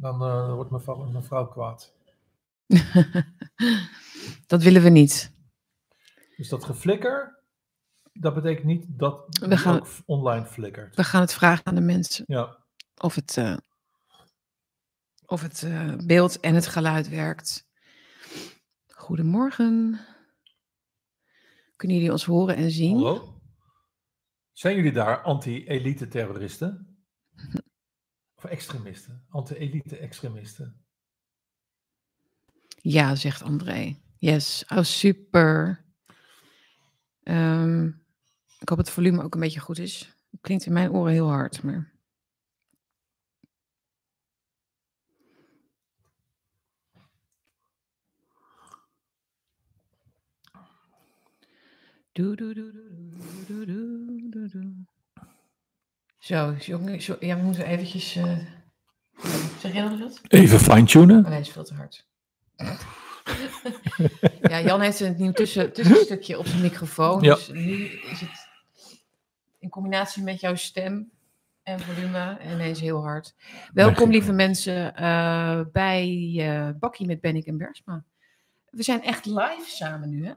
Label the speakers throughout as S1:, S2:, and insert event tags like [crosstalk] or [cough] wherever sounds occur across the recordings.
S1: Dan eh, wordt mevrouw, mevrouw kwaad. [laughs]
S2: dat willen we niet.
S1: Dus dat geflikker, dat betekent niet dat
S2: We gaan-
S1: ook online flikkert.
S2: We gaan het vragen aan de mensen
S1: Ja,
S2: of het, eh, of het eh, beeld en het geluid werkt. Goedemorgen. Kunnen jullie ons horen en zien?
S1: hallo? Zijn jullie daar anti-elite terroristen? [laughs] voor extremisten, anti-elite-extremisten.
S2: Ja, zegt André. Yes, oh super. Ehm, ik hoop dat het volume ook een beetje goed is. Klinkt in mijn oren heel hard, maar. Zo, jongen, zo, ja, we moeten eventjes... eh, Zeg jij nog wat?
S1: Even fine-tunen.
S2: Oh nee, is veel te hard. [laughs] ja, Jan heeft een nieuw tussen, tussenstukje op zijn microfoon.
S1: Ja.
S2: Dus nu is het in combinatie met jouw stem en volume ineens heel hard. Welkom, lieve mensen, eh, bij eh Bakkie met Bennik en Bersma. We zijn echt live samen nu, hè?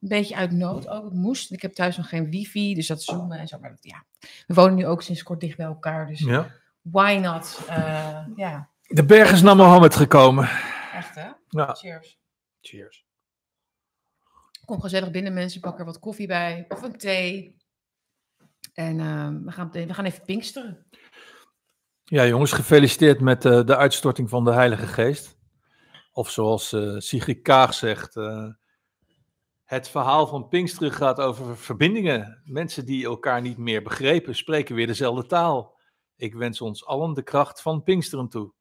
S2: Een beetje uit nood ook. Het moest. Ik heb thuis nog geen wifi, dus dat zoomen en zo. Maar ja, we wonen nu ook sinds kort dicht bij elkaar, dus
S1: Ja.
S2: why not? Eh, ja,
S1: De berg is naar Mohammed gekomen.
S2: echt hè?
S1: Ja.
S2: Cheers.
S1: Cheers.
S2: Kom gezellig binnen, mensen. Pak er wat koffie bij of een thee. En ehm, we, gaan, we gaan even pinksteren.
S1: Ja, jongens, gefeliciteerd met eh, de uitstorting van de Heilige Geest. Of zoals eh Sigrid Kaag zegt, het verhaal van Pinksteren gaat over verbindingen. Mensen die elkaar niet meer begrepen, spreken weer dezelfde taal. Ik wens ons allen de kracht van Pinksteren toe.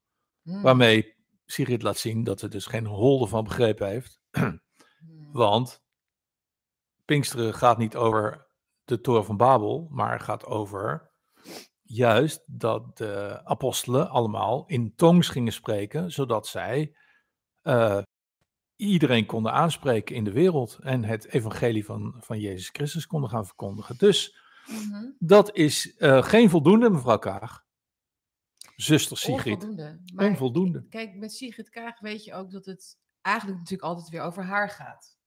S2: Mm.
S1: Waarmee Sigrid laat zien dat ze dus geen holde van begrepen heeft. [clears throat]
S2: Mm.
S1: Want Pinksteren gaat niet over de Toren van Babel, maar gaat over juist dat de apostelen allemaal in tongs gingen spreken, zodat zij eh, iedereen konden aanspreken in de wereld en het evangelie van, van Jezus Christus konden gaan verkondigen. Dus
S2: Mhm.
S1: dat is eh, geen voldoende, mevrouw Kaag. Zuster Sigrid.
S2: Onvoldoende. Maar
S1: Onvoldoende.
S2: kijk, met Sigrid Kaag weet je ook dat het eigenlijk natuurlijk altijd weer over haar gaat.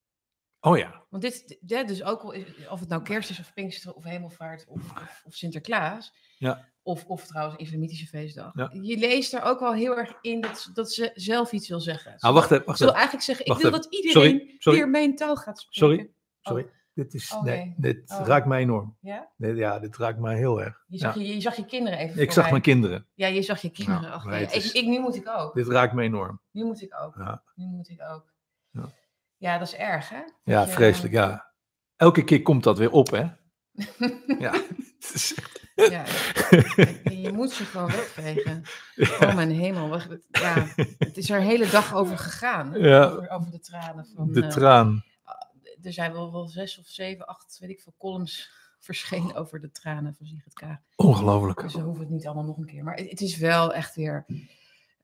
S1: Oh ja,
S2: Want dit, dit dus ook of het nou kerst is of Pinksteren of Hemelvaart of, of, of Sinterklaas.
S1: Ja.
S2: Of, of trouwens Islamitische feestdag.
S1: Ja.
S2: Je leest er ook wel heel erg in dat, dat ze zelf iets wil zeggen.
S1: nou wacht even, wacht
S2: Ze wil eigenlijk zeggen, ik wil
S1: even.
S2: dat iedereen
S1: Sorry, sorry.
S2: weer mijn taal gaat spreken.
S1: Sorry, sorry. Dit, is,
S2: Oh,
S1: nee, dit
S2: Oh.
S1: raakt mij enorm.
S2: Ja?
S1: Nee, ja, dit raakt mij heel erg.
S2: Je zag,
S1: Ja.
S2: je, je zag je kinderen even
S1: Ik zag mijn kinderen.
S2: Ja, je zag je kinderen.
S1: Nou, nee, is-
S2: ik, ik, nu moet ik ook.
S1: Dit raakt me enorm.
S2: Nu moet ik ook.
S1: Ja.
S2: Nu moet ik ook.
S1: Ja.
S2: Ja, dat is erg, hè?
S1: Ja,
S2: je-
S1: vreselijk, ja. Elke keer komt dat weer op, hè? [laughs] Ja.
S2: Ja, je, moet ze gewoon wegvegen. Oh mijn hemel. Ja, het is er een hele dag over gegaan.
S1: Ja.
S2: Over, over de tranen van...
S1: De
S2: eh,
S1: traan.
S2: er zijn wel, wel zes of zeven, acht, weet ik veel, columns [laughs] verschenen over de tranen van Sigrid Kaag.
S1: Ongelooflijk.
S2: Dus we hoeven het niet allemaal nog een keer. Maar het, het is wel echt weer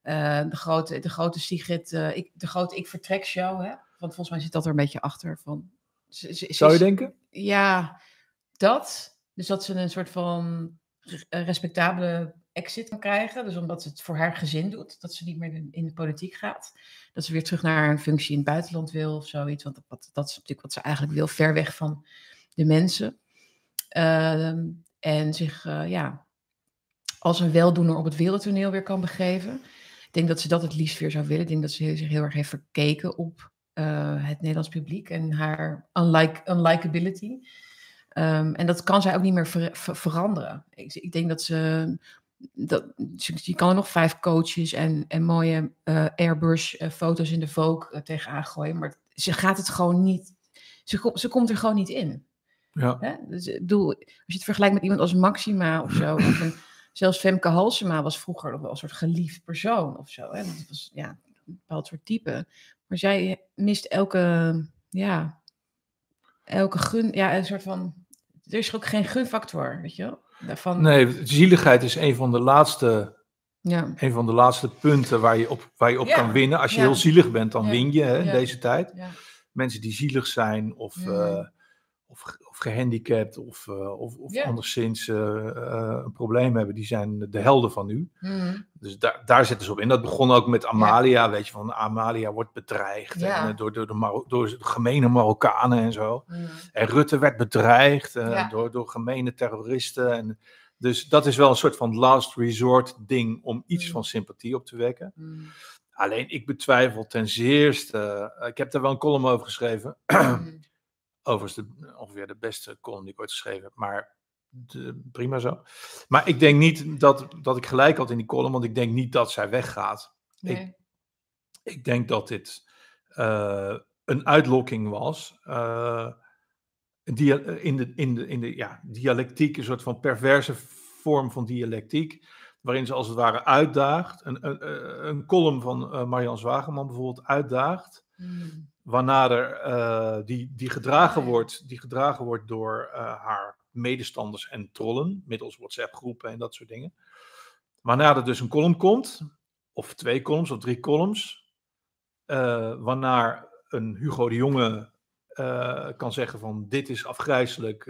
S2: eh, de, grote, de grote Sigrid, eh, ik, de grote Ik Vertrek show. Hè? Want volgens mij zit dat er een beetje achter. Van, ze, ze- ze
S1: Zou je denken?
S2: Ja, dat. Dus dat ze een soort van eh, respectabele exit kan krijgen. Dus omdat ze het voor haar gezin doet. Dat ze niet meer in- de politiek gaat. Dat ze weer terug naar een functie in het buitenland wil of zoiets. Want dat, dat is natuurlijk wat ze eigenlijk wil. Ver weg van de mensen. Ehm, en zich, eh, ja, als een weldoener op het wereldtoneel weer kan begeven. Ik denk dat ze dat het liefst weer zou willen. Ik denk dat ze zich heel erg heeft verkeken op het Nederlands publiek en haar unlike, unlikability. Ehm, en dat kan zij ook niet meer ver- ver- veranderen. Ik, ik denk dat ze, dat. Je kan er nog vijf coaches en, en mooie eh, airbrush-foto's in de Vogue uh, tegenaan gooien. Maar ze gaat het gewoon niet. Ze, kom- ze komt er gewoon niet in.
S1: Ja.
S2: Hè? Dus, ik bedoel, als je het vergelijkt met iemand als Maxima of zo. Of een, zelfs Femke Halsema was vroeger nog wel een soort geliefd persoon of zo. Hè? Dat was ja, een bepaald soort type. Maar zij mist elke, ja, elke gun, ja, een soort van. Er is ook geen gunfactor, weet je wel? Daarvan,
S1: Nee, zieligheid is een van de laatste,
S2: Ja,
S1: een van de laatste punten waar je op, waar je op
S2: Ja,
S1: kan winnen. Als je
S2: ja.
S1: heel zielig bent, dan win je hè, in deze tijd.
S2: ja.
S1: Mensen die zielig zijn of,
S2: Mhm.
S1: Of, of gehandicapt of, eh, of, of
S2: Ja.
S1: anderszins eh, eh, een probleem hebben, die zijn de helden van nu.
S2: Mhm.
S1: Dus daar, daar zitten ze op in. Dat begon ook met Amalia, weet je, van Amalia wordt bedreigd
S2: Ja.
S1: en, door, door, de door de gemene Marokkanen en zo.
S2: Mhm.
S1: En Rutte werd bedreigd door, door gemene terroristen. En, dus dat is wel een soort van last resort ding om iets
S2: Mm.
S1: van sympathie op te wekken.
S2: Mhm.
S1: Alleen ik betwijfel ten zeerste, ik heb daar wel een column over geschreven. Overigens de, ongeveer de beste column die ik ooit geschreven heb, maar de- prima zo. Maar ik denk niet dat, dat ik gelijk had in die column, want ik denk niet dat zij weggaat.
S2: Nee.
S1: Ik denk dat dit eh, een uitlokking was. eh, dia- in, de, in, de, in de ja, dialectiek, een soort van perverse vorm van dialectiek. Waarin ze als het ware uitdaagt. Een, een, een column van eh Marian Zwageman bijvoorbeeld uitdaagt.
S2: Mhm.
S1: Waarna er, eh, die, die, gedragen wordt, die gedragen wordt door eh, haar medestanders en trollen. Middels WhatsApp-groepen en dat soort dingen. Waarna er dus een column komt. Of twee columns of drie columns. eh, waarna een Hugo de Jonge kan zeggen van dit is afgrijzelijk.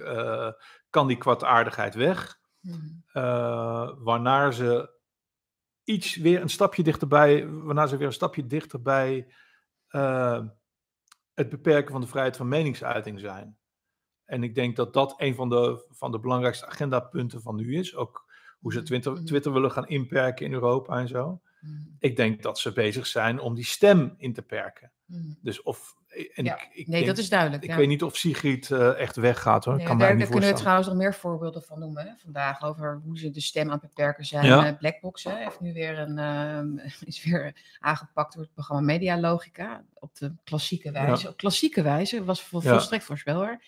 S1: kan die kwaadaardigheid weg.
S2: Mhm.
S1: Waarna ze iets weer een stapje dichterbij, waarna ze weer een stapje dichterbij het beperken van de vrijheid van meningsuiting zijn. En ik denk dat dat een van de, van de belangrijkste agendapunten van nu is. Ook hoe ze Twitter,
S2: Mhm.
S1: Twitter willen gaan inperken in Europa en zo.
S2: Mhm.
S1: Ik denk dat ze bezig zijn om die stem in te perken.
S2: Mhm.
S1: Dus of. En
S2: Ja,
S1: ik, ik
S2: Nee,
S1: denk-
S2: dat is duidelijk.
S1: Ik
S2: ja.
S1: weet niet of Sigrid eh, echt weggaat hoor.
S2: Nee,
S1: kan
S2: daar kunnen we trouwens nog meer voorbeelden van noemen hè, vandaag over hoe ze de stem aan het beperken zijn.
S1: Ja.
S2: Eh, Blackbox hè, heeft nu weer een, ehm, [laughs] is weer aangepakt door het programma Media Logica op de klassieke wijze. Op klassieke wijze was volstrekt voorspelbaar.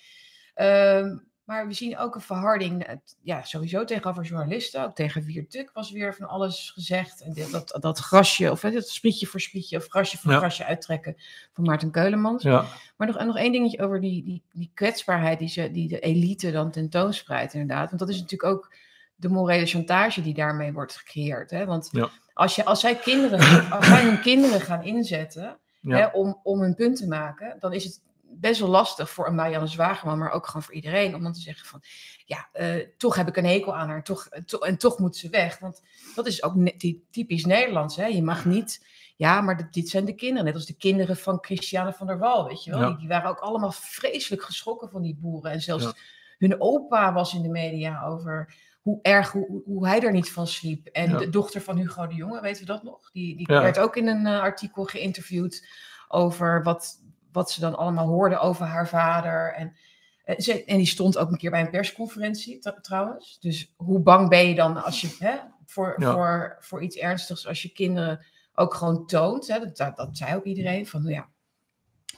S2: Ehm, maar we zien ook een verharding, ja, sowieso tegenover journalisten, ook tegen Wiertuk was weer van alles gezegd. En dit- dat, dat grasje, of hè, dat sprietje voor sprietje, of grasje voor
S1: Ja.
S2: grasje uittrekken van Maarten Keulemans.
S1: Ja,
S2: Maar nog, en nog één dingetje over die, die, die kwetsbaarheid die, ze, die de elite dan tentoonspreidt, inderdaad. Want dat is natuurlijk ook de morele chantage die daarmee wordt gecreëerd. Hè? Want
S1: Ja.
S2: als, je, als zij kinderen, [coughs] als zij hun kinderen gaan inzetten
S1: ja.
S2: hè, om, om hun punt te maken, dan is het best wel lastig voor een Marianne Zwageman, maar ook gewoon voor iedereen, om dan te zeggen van, ja, eh, toch heb ik een hekel aan haar, toch, to- en toch moet ze weg. Want dat is ook ne- typisch Nederlands, hè? Je mag niet, ja, maar dit- zijn de kinderen, net als de kinderen van Christiane van der Wal, weet je wel.
S1: Ja.
S2: Die, die waren ook allemaal vreselijk geschrokken van die boeren. En zelfs
S1: Ja.
S2: hun opa was in de media over hoe erg, hoe, hoe- hij er niet van sliep. En
S1: Ja.
S2: de dochter van Hugo de Jonge, weten we dat nog? Die, die werd ook in een eh, artikel geïnterviewd over wat, wat ze dan allemaal hoorde over haar vader. En, eh, ze, en die stond ook een keer bij een persconferentie trouwens. Dus hoe bang ben je dan als je hè, voor,
S1: Ja.
S2: voor, voor iets ernstigs, als je kinderen ook gewoon toont. Hè, dat, dat, dat zei ook iedereen. Van, nou ja,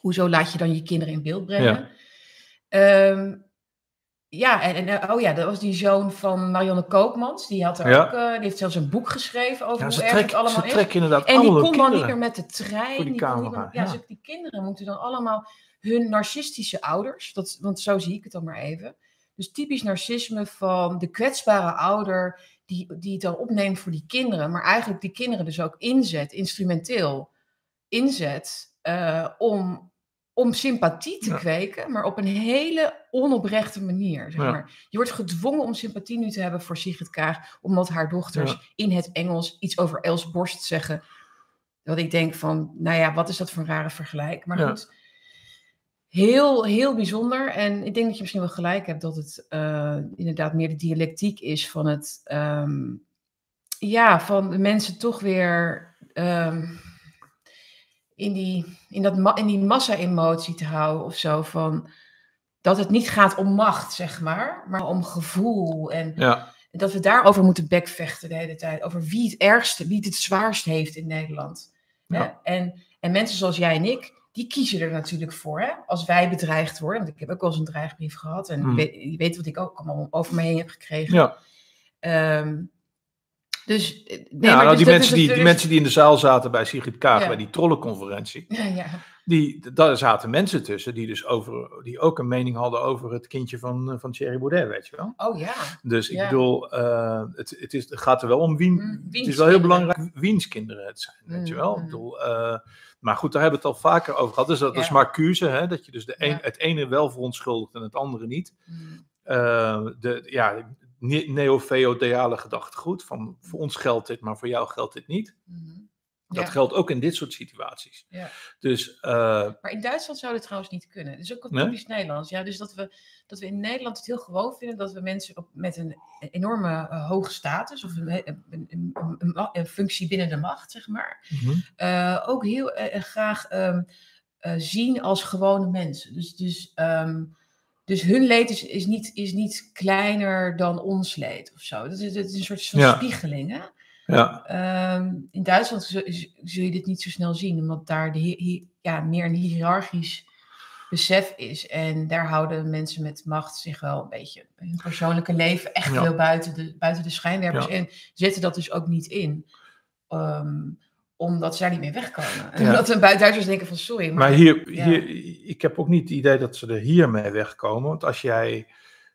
S2: hoezo laat je dan je kinderen in beeld brengen? Ja, ja en, en oh ja, dat was die zoon van Marianne Koopmans. Die, had er
S1: Ja.
S2: ook, eh, die heeft zelfs een boek geschreven over
S1: Ja,
S2: hoe
S1: ze
S2: erg het allemaal is.
S1: inderdaad
S2: En die kon dan niet meer met de trein.
S1: voor die camera,
S2: meer- ja,
S1: ja.
S2: dus die kinderen moeten dan allemaal hun narcistische ouders, dat, want zo zie ik het dan maar even. Dus typisch narcisme van de kwetsbare ouder die, die het dan opneemt voor die kinderen, maar eigenlijk die kinderen dus ook inzet, instrumenteel inzet, eh, om, om sympathie te
S1: Ja.
S2: kweken, maar op een hele onoprechte manier. Zeg
S1: Ja.
S2: maar. Je wordt gedwongen om sympathie nu te hebben voor Sigrid Kaag, omdat haar dochters
S1: Ja.
S2: in het Engels iets over Els Borst zeggen. Dat ik denk van, nou ja, wat is dat voor een rare vergelijk? Maar goed, heel, heel bijzonder. En ik denk dat je misschien wel gelijk hebt dat het eh, inderdaad meer de dialectiek is van het, ehm, ja, van de mensen toch weer ehm, in, die, in, dat in die massa-emotie te houden of zo. Van dat het niet gaat om macht, zeg maar, maar om gevoel. En
S1: Ja,
S2: dat we daarover moeten bekvechten de hele tijd. Over wie het ergste, wie het het zwaarst heeft in Nederland.
S1: Ja.
S2: En, en mensen zoals jij en ik, die kiezen er natuurlijk voor. Hè? Als wij bedreigd worden, want ik heb ook wel eens een dreigbrief gehad. En
S1: Mm.
S2: je, weet, je weet wat ik ook allemaal over me heen heb gekregen.
S1: ja.
S2: Ehm, dus, eh, nee,
S1: ja
S2: maar
S1: nou,
S2: dus
S1: die, mensen die, die mensen die in de zaal zaten bij Sigrid Kaag,
S2: Ja.
S1: bij die trollenconferentie.
S2: Ja, ja.
S1: Die, daar zaten mensen tussen die dus over, die ook een mening hadden over het kindje van, eh, van Thierry Baudet, weet je wel.
S2: Oh ja.
S1: Dus ik bedoel, eh, het, het, is, het gaat er wel om Wien.
S2: Mm,
S1: het is wel heel belangrijk wiens kinderen het zijn, weet je
S2: Mm,
S1: wel.
S2: mm.
S1: Ik bedoel, maar goed, daar hebben we het al vaker over gehad. Dus dat, dat is keuze, hè, dat je dus de een, het ene wel verontschuldigt en het andere niet.
S2: Mm,
S1: de, ja, neo-feodale gedachtegoed van voor ons geldt dit, maar voor jou geldt dit niet.
S2: mm.
S1: Dat
S2: Ja.
S1: geldt ook in dit soort situaties.
S2: Ja.
S1: Dus eh,
S2: Maar in Duitsland zou dit trouwens niet kunnen. Is ook
S1: Nee?
S2: typisch Nederlands. Ja, dus dat we, dat we in Nederland het heel gewoon vinden dat we mensen op, met een enorme eh, hoge status of een, een, een, functie binnen de macht, zeg maar,
S1: mhm.
S2: eh, ook heel graag ehm, eh, zien als gewone mensen. Dus, dus, ehm, dus hun leed is, is, niet, is niet kleiner dan ons leed of zo. Dat is, dat is een soort van
S1: Ja.
S2: spiegeling, hè?
S1: ja,
S2: Ehm, in Duitsland zul, zul je dit niet zo snel zien, omdat daar de, hi- ja, meer een hiërarchisch besef is. En daar houden mensen met macht zich wel een beetje hun persoonlijke leven echt
S1: Ja.
S2: heel buiten de, buiten de schijnwerpers.
S1: Ja.
S2: En zetten dat dus ook niet in. Ehm, omdat daar niet mee wegkomen. En
S1: Ja.
S2: dat de Duitsers denken van sorry. Maar,
S1: maar hier,
S2: ja.
S1: hier, ik heb ook niet het idee dat ze er hiermee wegkomen. Want als jij,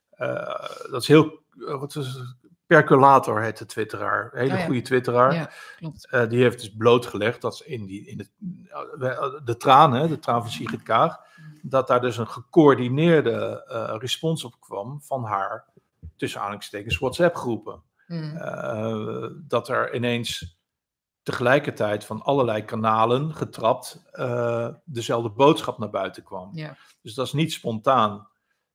S1: eh, dat is heel, eh, wat is het? Percolator heet de twitteraar, hele
S2: Oh ja.
S1: goede twitteraar.
S2: Ja, klopt.
S1: Eh, die heeft dus blootgelegd dat ze in, die, in de, de traan, hè, de traan van Sigrid Kaag, dat daar dus een gecoördineerde respons op kwam van haar, tussen aanhalingstekens, WhatsApp-groepen.
S2: Mm.
S1: Eh, dat er ineens tegelijkertijd van allerlei kanalen getrapt eh, dezelfde boodschap naar buiten kwam.
S2: Ja.
S1: Dus dat is niet spontaan.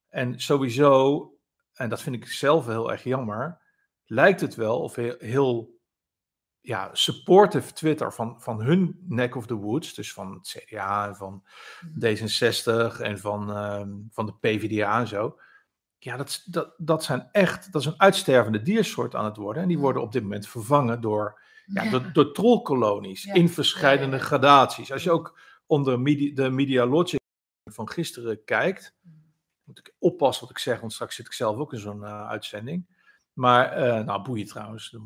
S1: En sowieso, en dat vind ik zelf heel erg jammer, lijkt het wel of heel, heel ja, supportive Twitter van, van hun neck of the woods, dus van het CDA en van D66 en van, ehm, van de PvdA en zo. Ja, dat, dat, dat zijn echt, dat is een uitstervende diersoort aan het worden. En die worden op dit moment vervangen door, ja, door trollkolonies in verschillende gradaties. Als je ook onder media, de Media Logic van gisteren kijkt, moet ik oppassen wat ik zeg, want straks zit ik zelf ook in zo'n eh, uitzending. Maar, eh, nou boeien trouwens,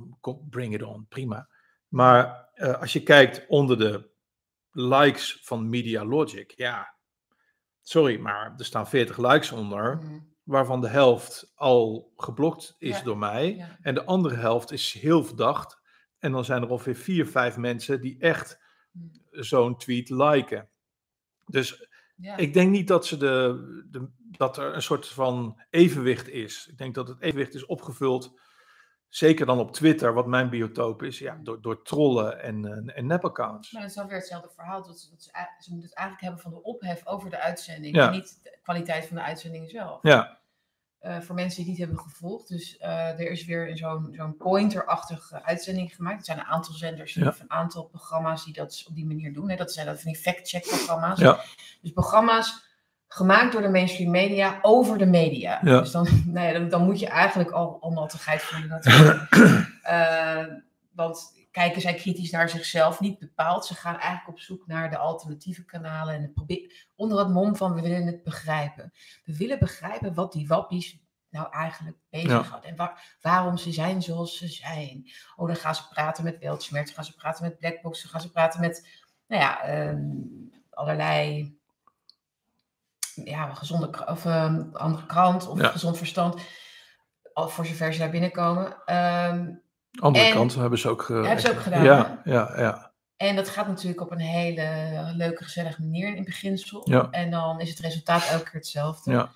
S1: bring it on, prima. Maar eh, als je kijkt onder de likes van Media Logic, ja, sorry, maar er staan 40 likes onder,
S2: Mm.
S1: waarvan de helft al geblokt is
S2: Ja,
S1: door mij.
S2: ja.
S1: En de andere helft is heel verdacht. En dan zijn er ongeveer vier, vijf mensen die echt
S2: Mm.
S1: zo'n tweet liken. Dus
S2: Ja.
S1: ik denk niet dat, ze de, de, dat er een soort van evenwicht is. Ik denk dat het evenwicht is opgevuld, zeker dan op Twitter, wat mijn biotoop is, ja, door, door trollen en, eh, en nep-accounts.
S2: Maar het is dan weer hetzelfde verhaal. Dat ze, dat ze, moeten het eigenlijk hebben van de ophef over de uitzending.
S1: Ja.
S2: En niet de kwaliteit van de uitzending zelf.
S1: Ja,
S2: Eh, voor mensen die het niet hebben gevolgd. Dus eh, er is weer zo'n zo'n pointer-achtige uitzending gemaakt. Er zijn een aantal zenders
S1: Ja.
S2: of een aantal programma's die dat op die manier doen. Hè. Dat zijn dat van die fact-check-programma's.
S1: ja,
S2: Dus programma's gemaakt door de mainstream media over de media.
S1: Ja.
S2: Dus dan, [laughs] nou ja, dan, dan moet je eigenlijk al onnattigheid voelen natuurlijk. [clears throat] Want kijken zij kritisch naar zichzelf? Niet bepaald. Ze gaan eigenlijk op zoek naar de alternatieve kanalen. En probeer, onder het mom van we willen het begrijpen. We willen begrijpen wat die wappies nou eigenlijk bezighoudt. En waar- waarom ze zijn zoals ze zijn. Oh, dan gaan ze praten met Weltschmerz. Gaan ze praten met Blackbox. Dan gaan ze praten met, nou ja, ehm, allerlei ja, gezonde of ehm, andere krant of
S1: Ja.
S2: gezond verstand. Al voor zover ze daar binnenkomen. Ehm,
S1: andere
S2: En-
S1: kant hebben ze ook, ge-
S2: Hebben ze ook gedaan,
S1: Ja, ja, ja.
S2: en dat gaat natuurlijk op een hele leuke, gezellige manier in beginsel.
S1: Ja.
S2: En dan is het resultaat elke keer hetzelfde.
S1: ja.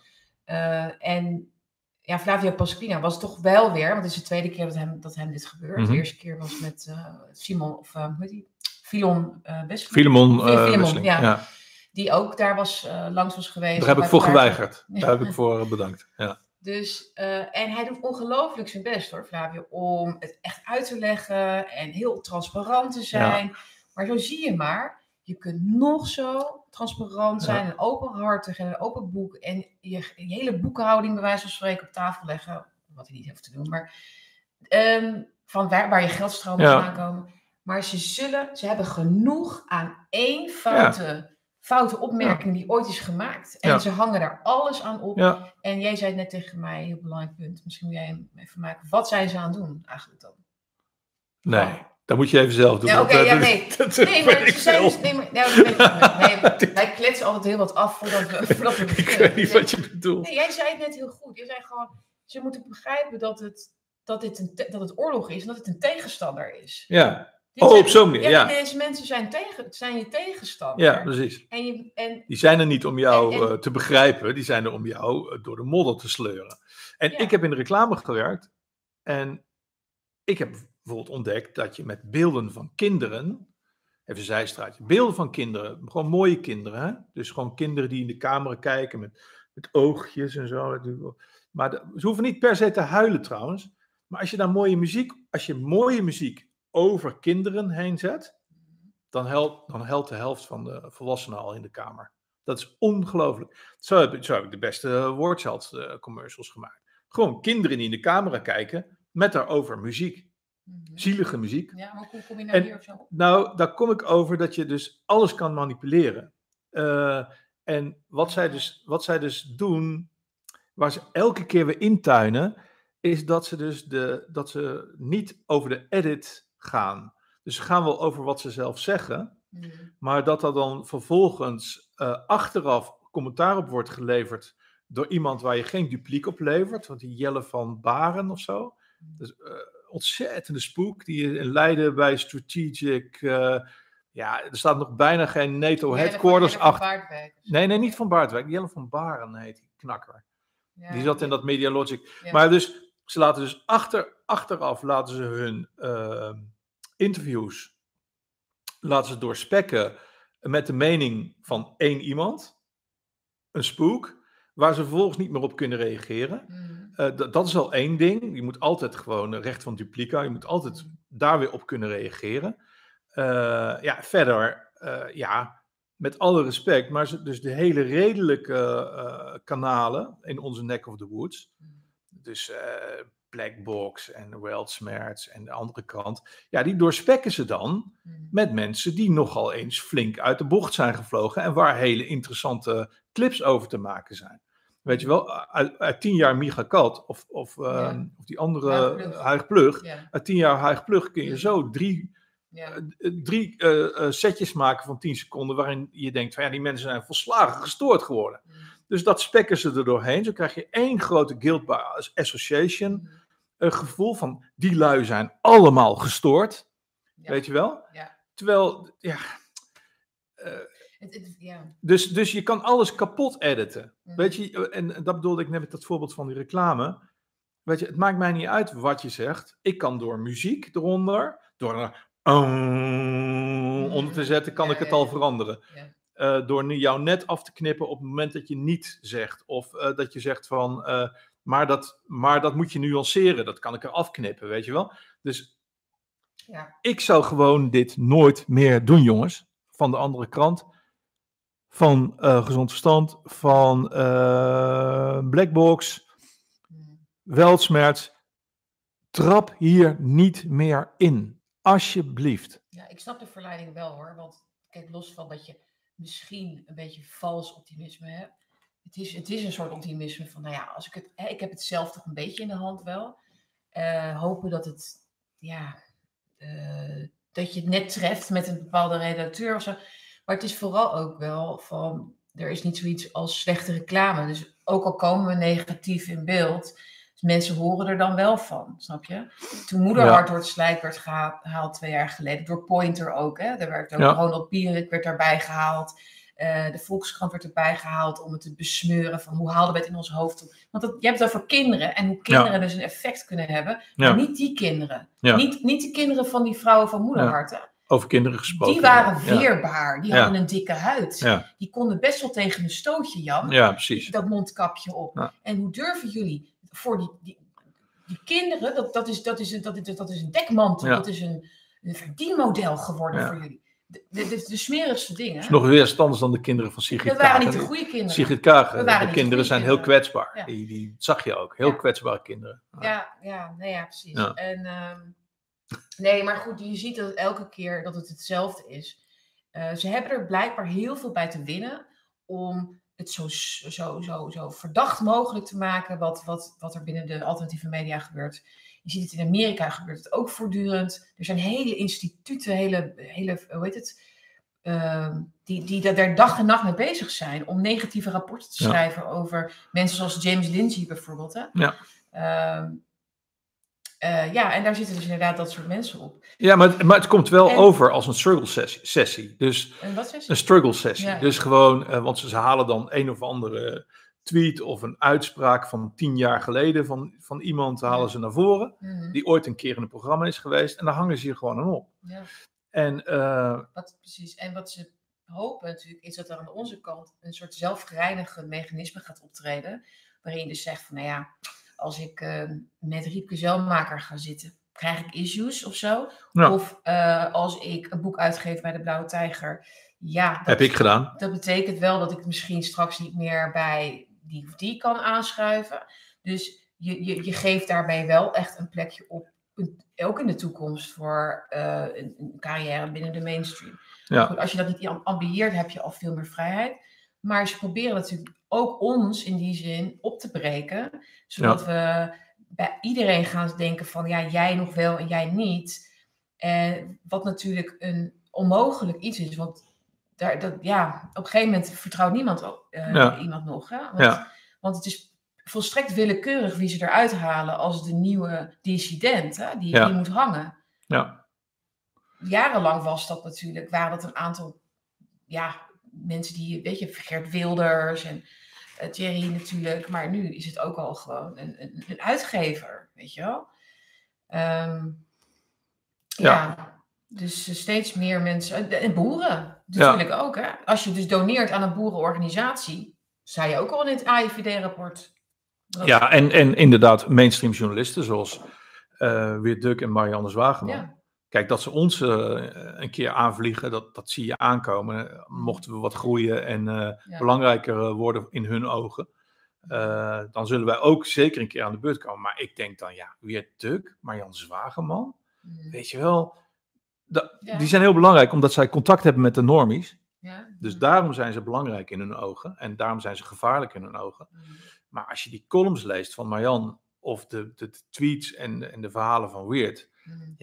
S2: Eh, en ja, Flavio Pasquina was toch wel weer, want het is de tweede keer dat hem, dat hem dit gebeurt.
S1: Mhm.
S2: De eerste keer was met eh, Simon, of eh, hoe heet die? Filon uh,
S1: Filemon, eh,
S2: Filemon, ja.
S1: ja.
S2: die ook daar was, eh, langs was geweest.
S1: Daar heb ik voor geweigerd. [laughs] Daar heb ik voor eh, bedankt. Ja.
S2: Dus, eh, en hij doet ongelooflijk zijn best hoor, Flavio, om het echt uit te leggen en heel transparant te zijn. Maar zo zie je maar, je kunt nog zo transparant zijn en openhartig en een open boek en je, je hele boekhouding bij wijze van spreken op tafel leggen, wat hij niet heeft te doen, maar ehm, van waar, waar je geldstromen
S1: Ja.
S2: vandaan komen. Maar ze zullen, ze hebben genoeg aan één foute, foute opmerking die ooit is gemaakt. En ze hangen daar alles aan op. En jij zei het net tegen mij, heel belangrijk punt. Misschien moet jij hem even maken. Wat zijn ze aan het doen eigenlijk dan?
S1: Nee, Dat moet je even zelf doen.
S2: Ja, oké,
S1: eh,
S2: ja, nee. [laughs]
S1: dat
S2: Nee, maar ze zijn dus, nee, maar, nee, [laughs] wij kletsen altijd heel wat af voordat we, [laughs] voordat we
S1: Ik weet niet wat je bedoelt.
S2: Nee, jij zei het net heel goed. Je zei gewoon, ze moeten begrijpen dat het, dat dit een, dat het oorlog is en dat het een tegenstander is.
S1: Ja,
S2: Dit
S1: Oh, op zo'n manier, ja.
S2: Deze mensen zijn, tegen, zijn je tegenstander.
S1: ja, precies.
S2: En, je, en
S1: Die zijn er niet om jou
S2: En- en-
S1: eh, te begrijpen, die zijn er om jou eh, door de modder te sleuren. En
S2: Ja.
S1: ik heb in de reclame gewerkt en ik heb bijvoorbeeld ontdekt dat je met beelden van kinderen, even zijstraatje, beelden van kinderen, gewoon mooie kinderen, hè? dus gewoon kinderen die in de camera kijken met, met oogjes en zo. Maar de- ze hoeven niet per se te huilen trouwens, maar als je daar mooie muziek, als je mooie muziek over kinderen heen zet, dan helpt, dan helpt de helft van de volwassenen al in de kamer. Dat is ongelooflijk. Zo heb, ik- zo heb ik de beste uh, Wordchild eh, commercials gemaakt. Gewoon kinderen die in de camera kijken met daarover muziek.
S2: Mhm.
S1: Zielige muziek.
S2: Ja, maar hoe kom je nou
S1: En-
S2: hier of zo op?
S1: Nou, daar kom ik over dat je dus alles kan manipuleren. Eh, en wat zij, dus, wat zij dus doen, waar ze elke keer weer intuinen, is dat ze dus de, dat ze niet over de edit gaan. Dus ze gaan wel over wat ze zelf zeggen,
S2: Mhm.
S1: maar dat er dan vervolgens eh, achteraf commentaar op wordt geleverd door iemand waar je geen dupliek op levert, want die Jelle van Baren of zo. Dus, eh, ontzettende spook die in Leiden bij Strategic. eh, ja, er staat nog bijna geen NATO headquarters achter. Nee, nee, niet van Baardwijk. Jelle van Baren heet die knakker.
S2: Ja,
S1: Die zat in dat Medialogic.
S2: ja.
S1: Maar dus, ze laten dus achter, achteraf laten ze hun eh, interviews laten ze doorspekken met de mening van één iemand. Een spook. Waar ze vervolgens niet meer op kunnen reageren.
S2: Mhm.
S1: Eh, dat- is al één ding. Je moet altijd gewoon recht van duplica. Je moet altijd daar weer op kunnen reageren. Eh, ja, verder, eh, ja, met alle respect, maar ze- dus de hele redelijke kanalen in onze neck of the woods, dus eh Blackbox en Weltsmerts en de andere krant, ja, die doorspekken ze dan
S2: Mhm.
S1: met mensen die nogal eens flink uit de bocht zijn gevlogen en waar hele interessante clips over te maken zijn. Weet je wel, uit, uit tien jaar Micha Kat of, of, eh,
S2: Ja.
S1: of die andere
S2: Huig Plug.
S1: Huig Plug,
S2: Ja,
S1: uit tien jaar Huig Plug kun je
S2: Ja.
S1: zo drie,
S2: ja.
S1: eh, drie eh, eh, setjes maken van 10 seconden waarin je denkt van ja, die mensen zijn volslagen gestoord geworden. Dus dat spekken ze er doorheen. Zo krijg je één grote guild by association
S2: Mhm.
S1: een gevoel van die lui zijn allemaal gestoord,
S2: Ja.
S1: weet je wel?
S2: Ja.
S1: Terwijl, ja, eh,
S2: Het, het, ja.
S1: dus, dus je kan alles kapot editen.
S2: Mhm.
S1: Weet je, en dat bedoelde ik net met dat voorbeeld van die reclame. Weet je, het maakt mij niet uit wat je zegt. Ik kan door muziek eronder, door een onder te zetten, kan
S2: Ja,
S1: ik het al
S2: ja.
S1: veranderen. Eh, door nu jou net af te knippen op het moment dat je niet zegt. Of eh, dat je zegt van, eh, maar, dat, maar dat moet je nuanceren. Dat kan ik er afknippen, weet je wel. Dus
S2: Ja.
S1: ik zou gewoon dit nooit meer doen, jongens. Van de andere krant. Van Gezond Verstand. Van Blackbox.
S2: Mhm.
S1: Weltsmerts. Trap hier niet meer in. Alsjeblieft.
S2: Ja, ik snap de verleiding wel hoor. Want kijk, los van dat je misschien een beetje vals optimisme hebt. Het is, het is een soort optimisme van, nou ja, als ik het, ik heb het zelf toch een beetje in de hand wel. Eh, hopen dat het, ja, eh, dat je het net treft met een bepaalde redacteur of zo. Maar het is vooral ook wel van, er is niet zoiets als slechte reclame. Dus ook al komen we negatief in beeld, mensen horen er dan wel van, snap je? Toen Moederhart door het slijk werd geha- gehaald twee jaar geleden, door Pointer ook, hè? Er werd ook
S1: Ja.
S2: Ronald Pierik werd daarbij gehaald. Eh, de Volkskrant werd erbij gehaald om het te besmeuren van hoe haalden we het in ons hoofd. Want dat, je hebt het over kinderen en hoe kinderen dus een effect kunnen hebben.
S1: Ja.
S2: Maar niet die kinderen.
S1: Ja.
S2: Niet, niet de kinderen van die vrouwen van Moederhart. hè.
S1: Over kinderen gesproken.
S2: Die waren
S1: Ja.
S2: weerbaar. Die
S1: Ja.
S2: hadden een dikke huid.
S1: Ja.
S2: Die konden best wel tegen een stootje, Jan
S1: Ja, precies.
S2: dat mondkapje op.
S1: Ja.
S2: En hoe durven jullie voor die, die, die kinderen, dat, dat, is, dat, is, een- dat, is, dat is een dekmantel,
S1: Ja.
S2: dat is een, een verdienmodel geworden
S1: Ja.
S2: voor jullie. De, de, de, smerigste dingen.
S1: Het is nog weer anders dan de kinderen van Sigrid
S2: dat waren
S1: Kaag.
S2: niet de goede kinderen.
S1: Sigrid Kaag,
S2: waren
S1: de kinderen zijn heel kwetsbaar.
S2: Ja.
S1: Die, zag je ook. Heel kwetsbare kinderen.
S2: Ja, ja, nee, ja, precies. En, ehm, nee, maar goed, je ziet dat elke keer dat het hetzelfde is. Eh, ze hebben er blijkbaar heel veel bij te winnen om het zo, zo, zo, zo verdacht mogelijk te maken wat, wat, wat er binnen de alternatieve media gebeurt Je ziet het in Amerika gebeurt het ook voortdurend. Er zijn hele instituten, hele, hele hoe heet het, ehm, die, die daar dag en nacht mee bezig zijn om negatieve rapporten te
S1: Ja.
S2: schrijven over mensen zoals James Lindsay bijvoorbeeld. Hè?
S1: Ja.
S2: Ehm, eh, ja, en daar zitten dus inderdaad dat soort mensen op.
S1: Ja, maar, het- maar het komt wel
S2: En-
S1: over als een struggle sessie. sessie. Dus
S2: En wat is
S1: een struggle sessie.
S2: Ja.
S1: Dus gewoon, eh, want ze, ze halen dan een of andere tweet of een uitspraak van tien jaar geleden van, van iemand halen
S2: Ja.
S1: ze naar voren.
S2: Mhm,
S1: Die ooit een keer in een programma is geweest. En daar hangen ze hier gewoon aan op.
S2: ja.
S1: En eh,
S2: Wat, precies. En wat ze hopen natuurlijk, is dat er aan onze kant een soort zelfgereinigend mechanisme gaat optreden. Waarin je dus zegt van, nou ja, als ik eh, met Riepke Zelmaker ga zitten, krijg ik issues of zo.
S1: Ja.
S2: Of eh, als ik een boek uitgeef bij de Blauwe Tijger, ja, dat,
S1: heb ik gedaan.
S2: dat betekent wel dat ik misschien straks niet meer bij die of die kan aanschuiven. Dus je, je, je geeft daarbij wel echt een plekje op, ook in de toekomst, voor eh, een, een carrière binnen de mainstream.
S1: Ja.
S2: Goed, als je dat niet am- ambieert, heb je al veel meer vrijheid. Maar ze proberen natuurlijk ook ons in die zin op te breken, zodat we bij iedereen gaan denken van ja, jij nog wel en jij niet. En wat natuurlijk een onmogelijk iets is, want daar, dat, ja, op een gegeven moment vertrouwt niemand eh,
S1: Ja.
S2: iemand nog. Hè? Want,
S1: Ja.
S2: want het is volstrekt willekeurig wie ze eruit halen als de nieuwe dissident, hè? Die,
S1: Ja.
S2: die moet hangen.
S1: Ja.
S2: Jarenlang was dat natuurlijk, waren dat een aantal ja, mensen die, weet je, Geert Wilders en eh, Thierry natuurlijk, maar nu is het ook al gewoon een, een, een uitgever, weet je wel. Ehm, ja.
S1: Ja.
S2: dus eh, steeds meer mensen, en- en boeren natuurlijk ook. Hè? Als je dus doneert aan een boerenorganisatie, sta je ook al in het AIVD-rapport.
S1: Ja, en, en inderdaad, mainstream journalisten zoals eh Weer Duk en Marianne Zwageman.
S2: Ja.
S1: Kijk, dat ze ons eh, een keer aanvliegen, dat, dat zie je aankomen. Mochten we wat groeien en eh,
S2: Ja.
S1: belangrijker eh, worden in hun ogen, dan zullen wij ook zeker een keer aan de beurt komen. Maar ik denk dan, ja, Weer Duk, Marianne Zwageman,
S2: Mm,
S1: weet je wel,
S2: Ja.
S1: die zijn heel belangrijk omdat zij contact hebben met de normies.
S2: ja.
S1: Dus
S2: Mm,
S1: daarom zijn ze belangrijk in hun ogen en daarom zijn ze gevaarlijk in hun ogen.
S2: mm,
S1: Maar als je die columns leest van Marjan of de, de, de tweets en, en de verhalen van Weird,
S2: mm.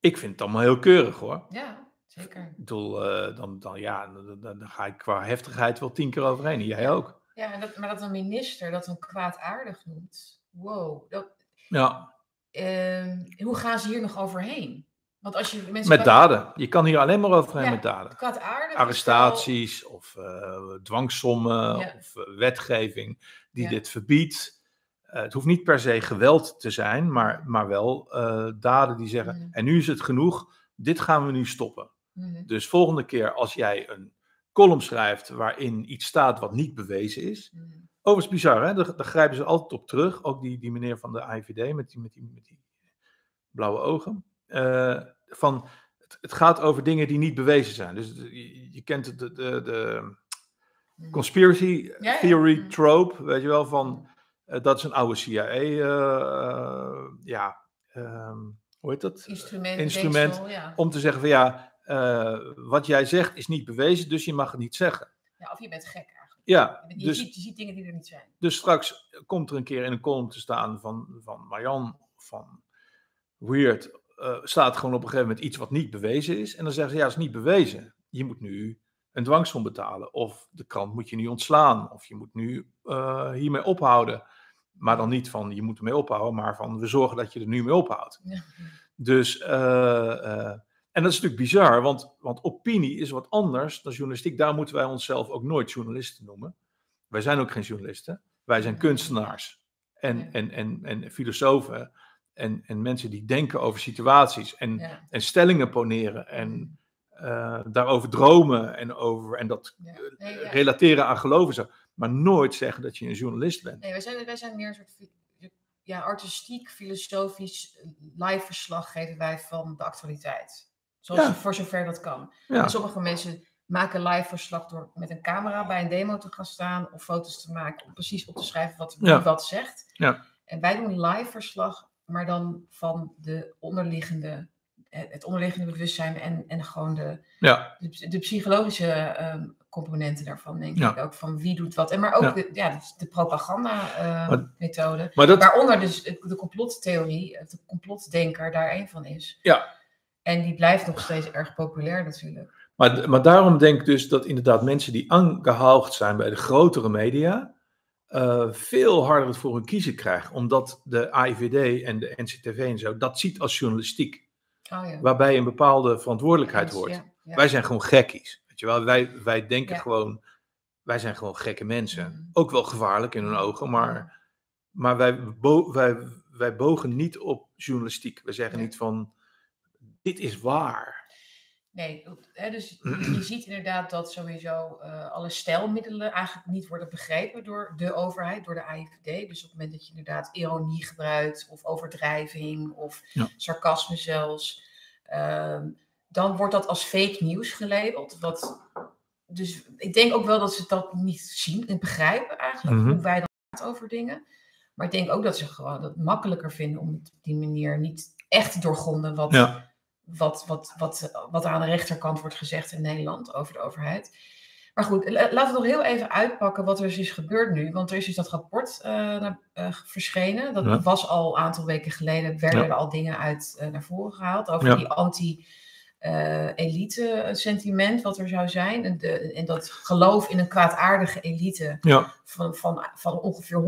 S1: Ik vind het allemaal heel keurig hoor.
S2: Ja, zeker.
S1: Ik bedoel, eh, dan, dan, ja, dan, dan- ga ik qua heftigheid wel tien keer overheen. En jij ook.
S2: Ja, en dat, maar dat een minister dat een kwaadaardig noemt. Wow. Dat,
S1: Ja,
S2: ehm, hoe gaan ze hier nog overheen? Want als je mensen
S1: met daden. Je kan hier alleen maar overheen
S2: Ja.
S1: met daden.
S2: kwaadaardig
S1: Arrestaties of eh, dwangsommen
S2: Ja.
S1: of eh, wetgeving die
S2: Ja.
S1: dit verbiedt. Eh, het hoeft niet per se geweld te zijn, maar, maar wel eh, daden die zeggen:
S2: Mhm.
S1: en nu is het genoeg, dit gaan we nu stoppen.
S2: Mhm,
S1: Dus volgende keer als jij een column schrijft waarin iets staat wat niet bewezen is.
S2: mhm.
S1: Overigens bizar, hè? Daar, daar grijpen ze altijd op terug. Ook die, die meneer van de IVD met die, met die, met die blauwe ogen. Eh, van, het, het gaat over dingen die niet bewezen zijn. Dus je, je kent de, de, de
S2: Mhm.
S1: conspiracy theory trope, weet je wel, van dat is een oude CIA, eh, eh, ja, ehm, hoe heet dat?
S2: Instrument,
S1: instrument
S2: ja.
S1: Om te zeggen van ja, eh, wat jij zegt is niet bewezen, dus je mag het niet zeggen.
S2: ja. Of je bent gek eigenlijk.
S1: Ja,
S2: Je,
S1: dus,
S2: ziet, je ziet dingen die er niet zijn.
S1: dus straks komt er een keer in een column te staan van, van Marjan, van Weird, eh, staat gewoon op een gegeven moment iets wat niet bewezen is. En dan zeggen ze ja, het is niet bewezen. Je moet nu een dwangsom betalen. Of de krant moet je nu ontslaan. Of je moet nu eh, hiermee ophouden. Maar dan niet van je moet ermee ophouden, maar van we zorgen dat je er nu mee ophoudt.
S2: Ja.
S1: Dus, eh, eh, en dat is natuurlijk bizar, want, want opinie is wat anders dan journalistiek. Daar moeten wij onszelf ook nooit journalisten noemen. Wij zijn ook geen journalisten. Wij zijn kunstenaars en,
S2: Ja.
S1: en, en, en filosofen en, en mensen die denken over situaties en,
S2: Ja.
S1: en stellingen poneren en eh, daarover dromen en, over, en dat
S2: Ja. Nee, ja.
S1: relateren aan geloven. Maar nooit zeggen dat je een journalist bent.
S2: Nee, wij zijn, wij zijn meer een soort ja, artistiek, filosofisch live verslag geven wij van de actualiteit. Zoals
S1: Ja.
S2: voor zover dat kan.
S1: Ja,
S2: En sommige mensen maken live verslag door met een camera bij een demo te gaan staan of foto's te maken om precies op te schrijven wat
S1: Ja.
S2: wat zegt.
S1: Ja.
S2: En wij doen live verslag, maar dan van de onderliggende het onderliggende bewustzijn en, en gewoon de,
S1: Ja,
S2: de, de psychologische ehm, componenten daarvan, denk
S1: Ja.
S2: ik ook. Van wie doet wat. En maar ook
S1: Ja.
S2: de, ja, de, propaganda-methode.
S1: dat,
S2: Waaronder dus de complottheorie, de complotdenker daar een van is.
S1: Ja.
S2: En die blijft nog steeds erg populair natuurlijk.
S1: Maar, maar daarom denk ik dus dat inderdaad mensen die aangehaald zijn bij de grotere media, eh, veel harder het voor hun kiezen krijgen. Omdat de AIVD en de NCTV en zo dat ziet als journalistiek.
S2: Oh ja.
S1: Waarbij een bepaalde verantwoordelijkheid hoort.
S2: ja, ja.
S1: Wij zijn gewoon gekkies. Weet je wel? Wij, wij denken gewoon, wij zijn gewoon gekke mensen.
S2: Mhm.
S1: Ook wel gevaarlijk in hun ogen, maar, maar wij, bo- wij, wij bogen niet op journalistiek. We zeggen
S2: Nee.
S1: niet van, dit is waar.
S2: Nee, hè, dus je ziet inderdaad dat sowieso eh, alle stijlmiddelen eigenlijk niet worden begrepen door de overheid, door de AIVD. Dus op het moment dat je inderdaad ironie gebruikt of overdrijving of
S1: Ja.
S2: sarcasme zelfs, ehm, dan wordt dat als fake nieuws gelabeld. Wat, dus ik denk ook wel dat ze dat niet zien en begrijpen eigenlijk,
S1: Mhm.
S2: hoe wij dan praten over dingen. Maar ik denk ook dat ze gewoon het makkelijker vinden om op die manier niet echt te doorgronden wat,
S1: Ja,
S2: wat, wat, wat, wat aan de rechterkant wordt gezegd in Nederland over de overheid. Maar goed, la- laten we nog heel even uitpakken wat er dus is gebeurd nu. Want er is dus dat rapport eh, naar- eh, verschenen. Dat
S1: Ja.
S2: was al een aantal weken geleden, werden
S1: Ja.
S2: er al dingen uit eh, naar voren gehaald over
S1: Ja.
S2: die anti-elite sentiment wat er zou zijn. En, de, en dat geloof in een kwaadaardige elite van, van, van ongeveer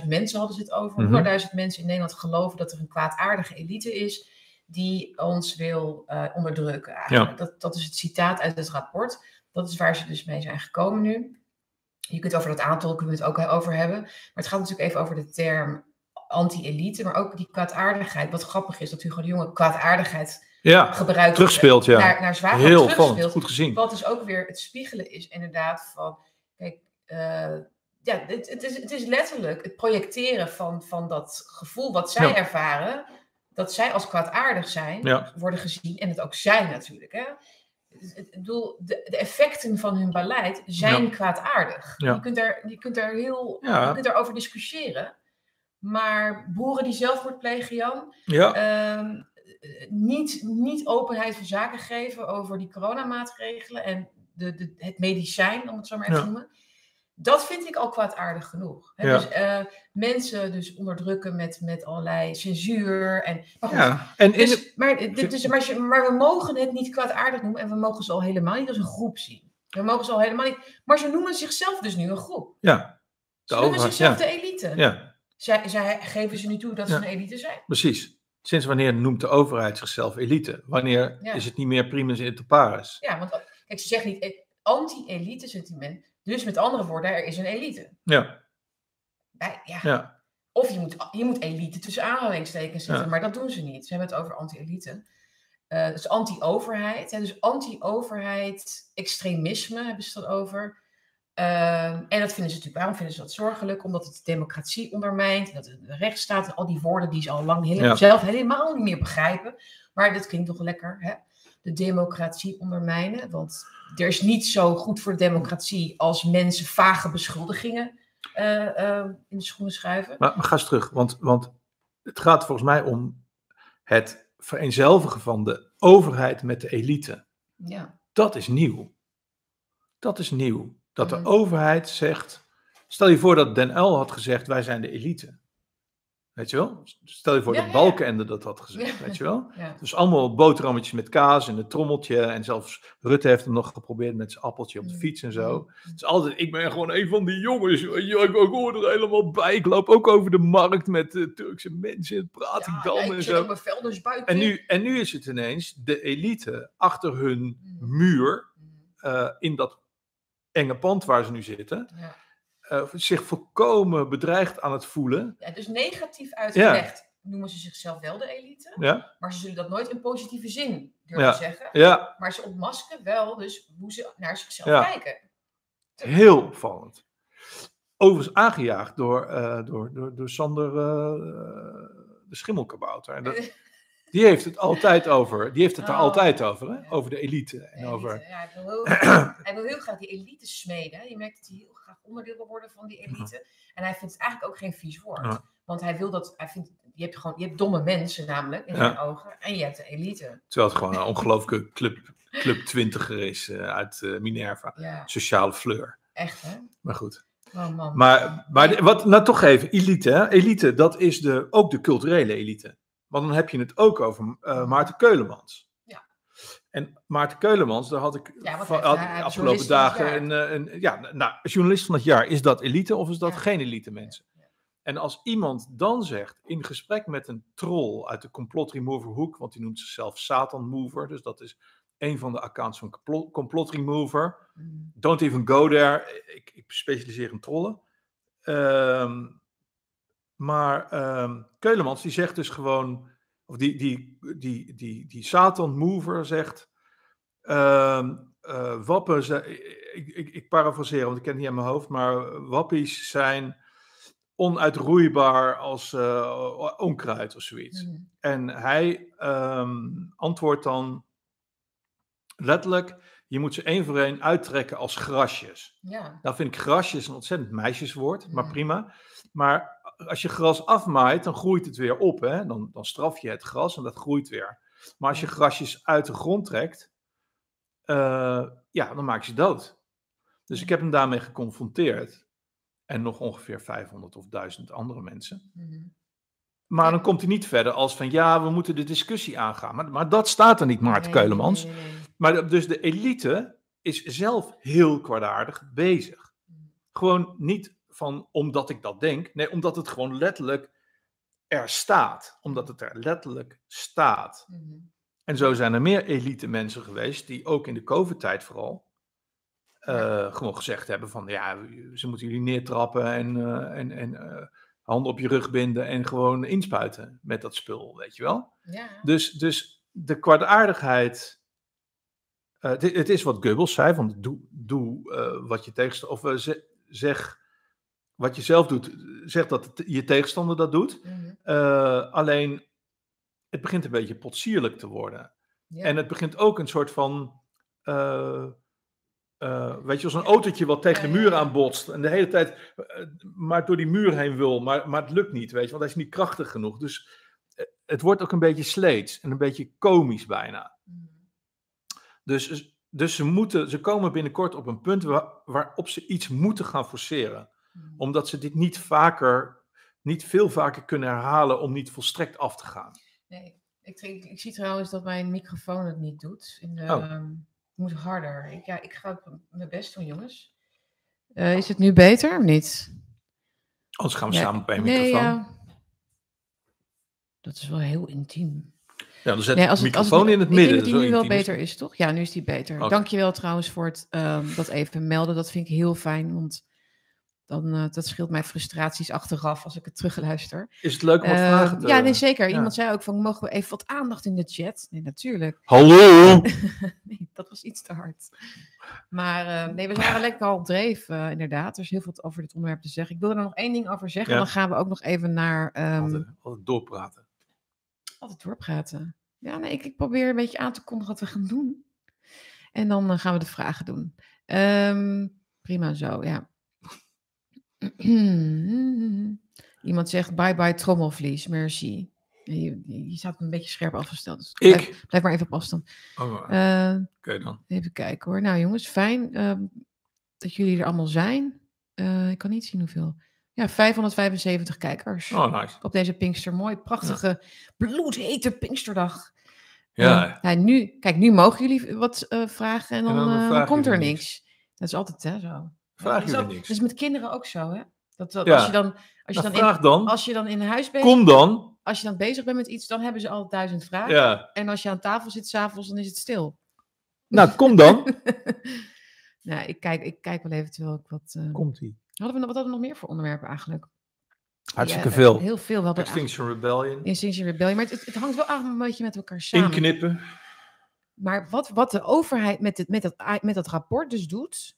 S2: 100.000 mensen hadden ze het over.
S1: Mhm.
S2: 100.000 mensen in Nederland geloven dat er een kwaadaardige elite is die ons wil eh, onderdrukken. Eigenlijk. Dat, dat is het citaat uit het rapport. Dat is waar ze dus mee zijn gekomen nu. Je kunt over dat aantal kunnen we het ook over hebben. Maar het gaat natuurlijk even over de term anti-elite, maar ook die kwaadaardigheid. Wat grappig is dat Hugo de Jonge kwaadaardigheid
S1: ja.
S2: gebruikt
S1: Terugspeelt, ja.
S2: naar, naar zwaar
S1: Heel goed gezien.
S2: Wat dus ook weer het spiegelen is, inderdaad, van. Kijk, eh, ja, het, het, is, het is letterlijk het projecteren van, van dat gevoel wat zij
S1: Ja.
S2: ervaren. Dat zij als kwaadaardig zijn,
S1: Ja.
S2: worden gezien. En het ook zijn natuurlijk. Hè? Ik bedoel, de, de effecten van hun beleid zijn
S1: Ja.
S2: kwaadaardig.
S1: Ja.
S2: Je, kunt daar, je kunt daar heel. Je kunt daarover discussiëren. Maar boeren die zelfmoord plegen, Jan,
S1: Ja,
S2: Ehm, eh, niet, niet openheid van zaken geven over die coronamaatregelen en de, de, het medicijn, om het zo maar even te noemen. Dat vind ik al kwaadaardig genoeg. Hè?
S1: Ja.
S2: Dus eh, mensen dus onderdrukken met, met allerlei censuur. En, maar, goed,
S1: ja. En
S2: dus, maar, dit, dus, maar, we mogen het niet kwaadaardig noemen en we mogen ze al helemaal niet als een groep zien. We mogen ze al helemaal niet. Maar ze noemen zichzelf dus nu een groep.
S1: ja,
S2: Ze
S1: De
S2: noemen
S1: overheid,
S2: zichzelf
S1: ja.
S2: de elite.
S1: ja,
S2: Zij, zij geven ze nu toe dat ze een elite zijn.
S1: precies. Sinds wanneer noemt de overheid zichzelf elite? Wanneer is het niet meer primus inter pares?
S2: Ja, want kijk, ze zeggen niet eh, anti-elite sentiment. Dus met andere woorden, er is een elite.
S1: Ja,
S2: Bij- ja.
S1: ja,
S2: Of je moet, je moet elite tussen aanhalingstekens zetten,
S1: Ja.
S2: maar dat doen ze niet. Ze hebben het over anti-elite. Eh, dus anti-overheid. Dus anti-overheid, extremisme hebben ze het over. Ehm, en dat vinden ze natuurlijk, waarom vinden ze dat zorgelijk? Omdat het democratie ondermijnt, dat het de rechtsstaat, en al die woorden die ze al lang
S1: Ja.
S2: zelf helemaal niet meer begrijpen. Maar dat klinkt toch lekker, hè? De democratie ondermijnen. Want er is niet zo goed voor de democratie als mensen vage beschuldigingen eh, eh, in de schoenen schuiven.
S1: maar, maar ga eens terug, want, want het gaat volgens mij om het vereenzelvigen van de overheid met de elite.
S2: Ja,
S1: Dat is nieuw. Dat is nieuw. Dat de
S2: Mhm.
S1: overheid zegt. Stel je voor dat Den L had gezegd: wij zijn de elite. Weet je wel? Stel je voor
S2: Ja,
S1: dat. Balkenende dat had [laughs] gezegd. Weet je wel? Dus allemaal boterhammetjes met kaas en een trommeltje. En zelfs Rutte heeft het nog geprobeerd met zijn appeltje op de
S2: Mm.
S1: fiets en zo.
S2: Mm.
S1: Het is altijd, ik ben gewoon een van die jongens. Ik, hoor er helemaal bij. Ik loop ook over de markt met eh, Turkse mensen. en Praat ik dan en zo. En nu, en nu is het ineens de elite achter hun
S2: Mm.
S1: muur.
S2: Mm,
S1: eh, in dat enge pand waar ze nu zitten.
S2: Ja.
S1: Eh, zich volkomen bedreigd aan het voelen.
S2: Ja, dus negatief uitgelegd noemen ze zichzelf wel de elite,
S1: Ja,
S2: maar ze zullen dat nooit in positieve zin durven zeggen.
S1: ja
S2: Maar ze ontmaskeren wel dus hoe ze naar zichzelf
S1: Ja.
S2: kijken.
S1: heel opvallend. Overigens aangejaagd door, eh, door, door, door Sander eh, de Schimmelkabouter. En dat- [laughs] die heeft het altijd over. Die heeft het er
S2: Oh,
S1: altijd over. Hè? Over de elite. En
S2: Elite,
S1: over,
S2: Ja, hij, wil heel [clears throat] graag, hij wil heel graag die elite smeden. Je merkt dat hij heel graag onderdeel wil worden van die elite. En hij vindt het eigenlijk ook geen vies woord.
S1: Ja.
S2: Want hij wil dat, hij vindt, je hebt gewoon, je hebt domme mensen namelijk, in
S1: Ja.
S2: mijn ogen. En je hebt de elite.
S1: Terwijl het gewoon een ongelooflijke club, club 20 is eh, uit eh, Minerva.
S2: Ja,
S1: Sociale fleur.
S2: echt hè.
S1: Maar goed.
S2: Oh man.
S1: Maar, maar wat, nou toch even, elite. Hè? Elite, dat is de, ook de culturele elite. Want dan heb je het ook over eh, Maarten Keulemans.
S2: Ja.
S1: En Maarten Keulemans, daar had ik
S2: Ja,
S1: van, had ik
S2: is
S1: afgelopen dagen een, eh, een, ja, nou, journalist van het jaar. Is dat elite of is dat
S2: Ja.
S1: geen elite mensen? En als iemand dan zegt, in gesprek met een troll uit de complot remover hoek, want die noemt zichzelf Satan Mover, dus dat is een van de accounts van complot, complot remover.
S2: Mm.
S1: Don't even go there. Ik, ik specialiseer in trollen. Ehm, maar ehm, Keulemans die zegt dus gewoon, of die, die, die, die, die Satan Mover zegt, ehm, eh, wappen, ik, ik, ik parafraseer, want ik ken het niet aan mijn hoofd, maar wappies zijn onuitroeibaar als eh, onkruid of zoiets.
S2: Mm.
S1: En hij ehm, antwoordt dan letterlijk, je moet ze één voor één uittrekken als grasjes.
S2: Ja.
S1: Nou vind ik grasjes een ontzettend meisjeswoord, maar
S2: Ja.
S1: prima. Maar als je gras afmaait, dan groeit het weer op. Hè? Dan, dan straf je het gras en dat groeit weer. Maar als je grasjes uit de grond trekt, eh, ja, dan maak je ze dood. Dus ik heb hem daarmee geconfronteerd. En nog ongeveer 500 of 1000 andere mensen.
S2: Mm.
S1: Maar dan komt hij niet verder als van ja, we moeten de discussie aangaan. Maar, maar dat staat er niet, Maarten
S2: Nee,
S1: Keulemans.
S2: nee, nee, nee.
S1: Maar dus de elite is zelf heel kwaadaardig bezig.
S2: Mm.
S1: Gewoon niet van omdat ik dat denk. Nee, omdat het gewoon letterlijk er staat. Omdat het er letterlijk staat.
S2: Mm.
S1: En zo zijn er meer elite mensen geweest die ook in de COVID-tijd vooral eh, gewoon gezegd hebben van ja, ze moeten jullie neertrappen en, eh, en, en eh, handen op je rug binden en gewoon inspuiten met dat spul, weet je wel.
S2: Ja.
S1: Dus, dus de kwaadaardigheid. het, het is wat Goebbels zei: van doe, doe wat je tegenstander. Of ze- zeg wat je zelf doet. Zeg dat je tegenstander dat doet.
S2: Mm.
S1: Eh, alleen het begint een beetje potsierlijk te worden.
S2: Ja.
S1: En het begint ook een soort van. eh, eh, weet je, als een autootje wat tegen de muur aanbotst. En de hele tijd maar door die muur heen wil. Maar, maar het lukt niet, weet je, want hij is niet krachtig genoeg. Dus het wordt ook een beetje sleets en een beetje komisch bijna.
S2: Mm.
S1: Dus, dus ze, moeten, ze komen binnenkort op een punt waar, waarop ze iets moeten gaan forceren.
S2: Mm.
S1: Omdat ze dit niet vaker, niet veel vaker kunnen herhalen om niet volstrekt af te gaan.
S2: Nee, ik, ik, ik zie trouwens dat mijn microfoon het niet doet. In de,
S1: Oh.
S2: ehm, ik moet harder. Ik, ja, ik ga mijn best doen, jongens. Eh, is het nu beter of niet?
S1: Anders gaan we
S2: Ja,
S1: samen bij een
S2: nee,
S1: microfoon. Ja,
S2: ja. Dat is wel heel intiem.
S1: dan zet
S2: Nee,
S1: de
S2: als het, als
S1: microfoon in het
S2: ik
S1: midden.
S2: denk dat die nu wel beter is, toch? Ja, nu is die beter.
S1: Oké.
S2: Dankjewel trouwens voor het ehm, dat even melden. Dat vind ik heel fijn, want dan, eh, dat scheelt mij frustraties achteraf als ik het terugluister.
S1: Is het leuk om wat
S2: Eh,
S1: vragen te...
S2: ja, nee, zeker.
S1: ja.
S2: Iemand zei ook van, mogen we even wat aandacht in de chat? Nee, natuurlijk.
S1: Hallo! [laughs]
S2: nee, dat was iets te hard. Maar eh, nee, we waren lekker al op dreef, inderdaad. Er is heel veel over dit onderwerp te zeggen. Ik wil er nog één ding over zeggen.
S1: Ja.
S2: Dan gaan we ook nog even naar ehm,
S1: altijd, altijd doorpraten.
S2: altijd doorpraten. Ja, nee, ik, ik probeer een beetje aan te kondigen wat we gaan doen. En dan gaan we de vragen doen. Ehm, prima zo, ja. [clears throat] Iemand zegt bye bye trommelvlies, merci. Je, staat een beetje scherp afgesteld. Dus
S1: Ik?
S2: Blijf, blijf maar even op afstand.
S1: Oh, Oké
S2: Eh,
S1: dan.
S2: Even kijken hoor. Nou jongens, fijn ehm, dat jullie er allemaal zijn. Eh, ik kan niet zien hoeveel. Ja, 575 kijkers
S1: Oh, nice.
S2: op deze Pinkster. Mooi, prachtige, bloedhete Pinksterdag.
S1: Ja,
S2: Eh, ja, nu, kijk, nu mogen jullie wat vragen en dan, komt er
S1: jullie
S2: niks. Dat is altijd hè, zo. Is
S1: jullie
S2: ook-
S1: niks?
S2: Dat is met kinderen ook zo, hè? Dat, dat
S1: Ja.
S2: als je dan, als je
S1: Nou,
S2: dan,
S1: vraag
S2: in,
S1: dan.
S2: als je dan in huis bent,
S1: Kom dan.
S2: als je dan bezig bent met iets, dan hebben ze al duizend vragen.
S1: Ja.
S2: En als je aan tafel zit s'avonds, dan is het stil.
S1: Nou, kom dan. [laughs]
S2: nou, ik kijk, ik kijk wel even terwijl ik wat... eh,
S1: Komt-ie.
S2: hadden we, wat hadden we nog meer voor onderwerpen eigenlijk?
S1: Hartstikke
S2: Ja,
S1: veel.
S2: Heel veel. We hadden eigenlijk
S1: Extinction Rebellion.
S2: Extinction Rebellion. Maar het, het hangt wel een beetje met elkaar samen.
S1: Inknippen.
S2: Maar wat, wat de overheid met, het, met, dat, met dat rapport dus doet,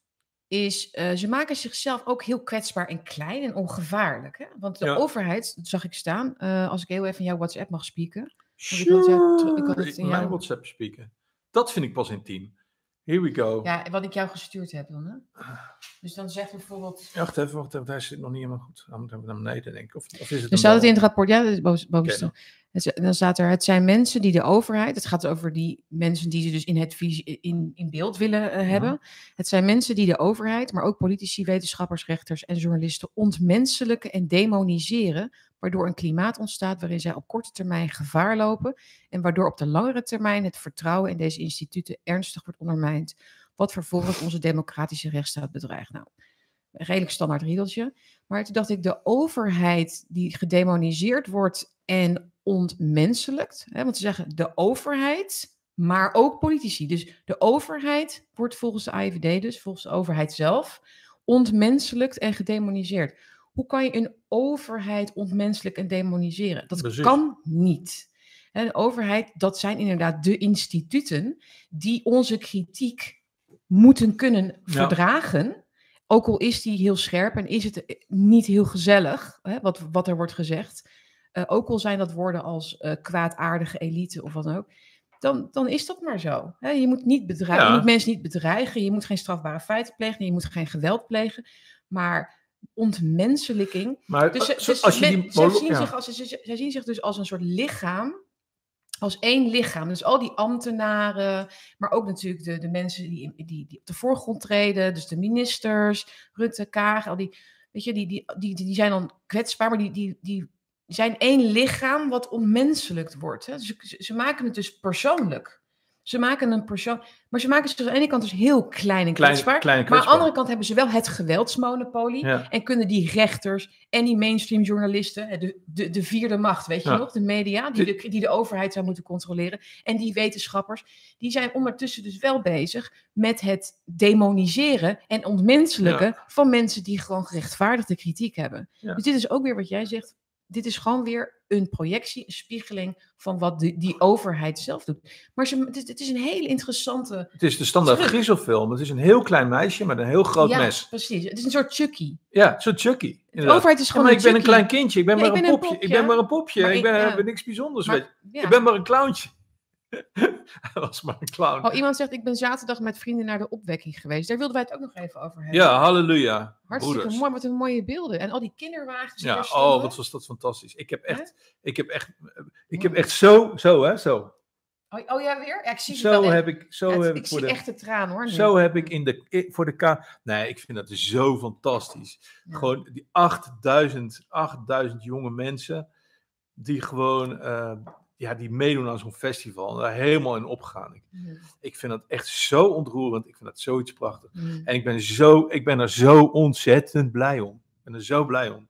S2: is eh, ze maken zichzelf ook heel kwetsbaar en klein en ongevaarlijk. Hè? Want de
S1: Ja.
S2: overheid, dat zag ik staan, eh, als ik heel even in jouw WhatsApp mag spieken. ik ter- ik had het in
S1: Mijn
S2: jouw-
S1: WhatsApp spreken. Dat vind ik pas intiem. Here we go.
S2: Ja, wat ik jou gestuurd heb dan, hè? Dus dan zegt bijvoorbeeld...
S1: Wacht even, wacht even. Hij zit nog niet helemaal goed. Dan moeten we naar beneden, denk ik. Of, of is het
S2: staat het in het rapport, ja, dat is boven, bovenste. Het dan staat er, het zijn mensen die de overheid, het gaat over die mensen die ze dus in, het in, in beeld willen eh, hebben. Het zijn mensen die de overheid, maar ook politici, wetenschappers, rechters en journalisten ontmenselijken en demoniseren, waardoor een klimaat ontstaat waarin zij op korte termijn gevaar lopen en waardoor op de langere termijn het vertrouwen in deze instituten ernstig wordt ondermijnd, wat vervolgens onze democratische rechtsstaat bedreigt. Nou, een redelijk standaard riedeltje. Maar toen dacht ik, de overheid die gedemoniseerd wordt en ontmenselijkt. Hè, want ze zeggen de overheid, maar ook politici. Dus de overheid wordt volgens de AIVD, dus volgens de overheid zelf, ontmenselijkt en gedemoniseerd. Hoe kan je een overheid ontmenselijken en demoniseren? Dat
S1: Precies.
S2: kan niet. Hè, De overheid, dat zijn inderdaad de instituten die onze kritiek moeten kunnen verdragen. Ook al is die heel scherp en is het eh, niet heel gezellig, hè, wat, wat er wordt gezegd. Eh, ook al zijn dat woorden als eh, kwaadaardige elite of wat dan ook. Dan, dan is dat maar zo. Hè. Je moet niet bedreigen,
S1: Ja.
S2: je moet mensen niet bedreigen. Je moet geen strafbare feiten plegen. Je moet geen geweld plegen. Maar ontmenselijking.
S1: Maar
S2: Dus, dus
S1: als je
S2: men-
S1: die
S2: zij,
S1: molo-
S2: zien
S1: ja.
S2: zich als, ze- ze- zij zien zich dus als een soort lichaam. Als één lichaam. Dus al die ambtenaren, maar ook natuurlijk de, de mensen die, die, die op de voorgrond treden. Dus de ministers, Rutte, Kaag, al die, weet je, die, die, die, die zijn dan kwetsbaar, maar die, die, die zijn één lichaam wat onmenselijkt wordt. Hè? Dus ze, ze maken het dus persoonlijk. Ze maken een persoon, maar ze maken zich aan de ene kant dus heel klein en
S1: Klein,
S2: kwetsbaar. Maar aan de andere kant hebben ze wel het geweldsmonopolie.
S1: Ja.
S2: En kunnen die rechters en die mainstream journalisten, de, de, de vierde macht, weet je
S1: Ja.
S2: nog, de media, die de, die de overheid zou moeten controleren. En die wetenschappers, die zijn ondertussen dus wel bezig met het demoniseren en ontmenselijken van mensen die gewoon gerechtvaardigde kritiek hebben. Dus dit is ook weer wat jij zegt. Dit is gewoon weer een projectie, een spiegeling van wat die, die overheid zelf doet. Maar ze, het, is, het is een hele interessante.
S1: Het is de standaard griezelfilm. Het is een heel klein meisje met een heel groot
S2: ja,
S1: mes.
S2: precies. Het is een soort Chucky.
S1: Ja, zo'n Chucky.
S2: De overheid is
S1: Ja,
S2: gewoon
S1: maar
S2: een
S1: ik ben een klein kindje. Ik ben
S2: Ja,
S1: maar
S2: ik
S1: een
S2: een
S1: popje. Ik ben maar een popje.
S2: Maar
S1: ik
S2: ik-
S1: ben,
S2: ja.
S1: ben niks bijzonders.
S2: Maar-
S1: weet
S2: ja.
S1: Ik ben maar een clowntje. [laughs] Hij was maar een clown.
S2: Oh, iemand zegt, ik ben zaterdag met vrienden naar de opwekking geweest. Daar wilden wij het ook nog even over hebben.
S1: ja, halleluja.
S2: Hartstikke
S1: broeders.
S2: mooi, wat een mooie beelden. En al die kinderwagens
S1: Ja, oh, wat was dat fantastisch. Ik heb echt, ik heb echt, ik heb echt zo, zo hè, zo.
S2: Oh, oh ja, weer? Ja, ik zie
S1: Zo
S2: wel
S1: heb ik, zo
S2: Ja, het-
S1: heb ik
S2: ik
S1: voor
S2: zie
S1: de,
S2: echt de traan hoor. nu.
S1: zo heb ik in de, voor de K. Nee, ik vind dat zo fantastisch.
S2: Ja.
S1: Gewoon die 8000, 8000 jonge mensen die gewoon, eh, ja, die meedoen aan zo'n festival en daar helemaal in opgaan. Ik,
S2: Ja.
S1: ik vind dat echt zo ontroerend. Ik vind dat zoiets prachtig. En ik ben, zo, ik ben er zo ontzettend blij om. Ik ben er zo blij om.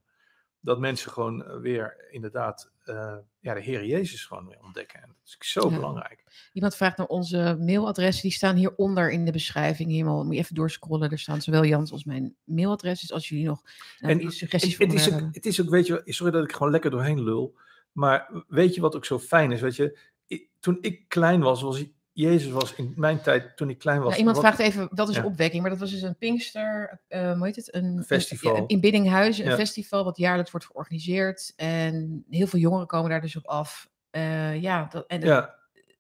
S1: Dat mensen gewoon eh, weer inderdaad eh, ja, de Heer Jezus gewoon weer ontdekken. En dat is zo
S2: Ja.
S1: belangrijk.
S2: Iemand vraagt naar onze mailadressen. Die staan hieronder in de beschrijving. Helemaal, moet je even doorscrollen. Er staan zowel Jans als mijn mailadres. Dus als jullie nog nou,
S1: En
S2: suggesties voor
S1: het, is ook, het is ook, weet je, sorry dat ik gewoon lekker doorheen lul. Maar weet je wat ook zo fijn is? Weet je, ik- toen ik klein was, was Jezus was in mijn tijd, toen ik klein was.
S2: Iemand
S1: wat-
S2: vraagt even, dat is
S1: Ja.
S2: opwekking, maar dat was dus een Pinkster, eh hoe heet het? Een, een-
S1: Festival.
S2: ja, in Biddinghuizen, een
S1: Ja.
S2: festival wat jaarlijks wordt georganiseerd. En heel veel jongeren komen daar dus op af. Eh, ja, dat, en het,
S1: Ja,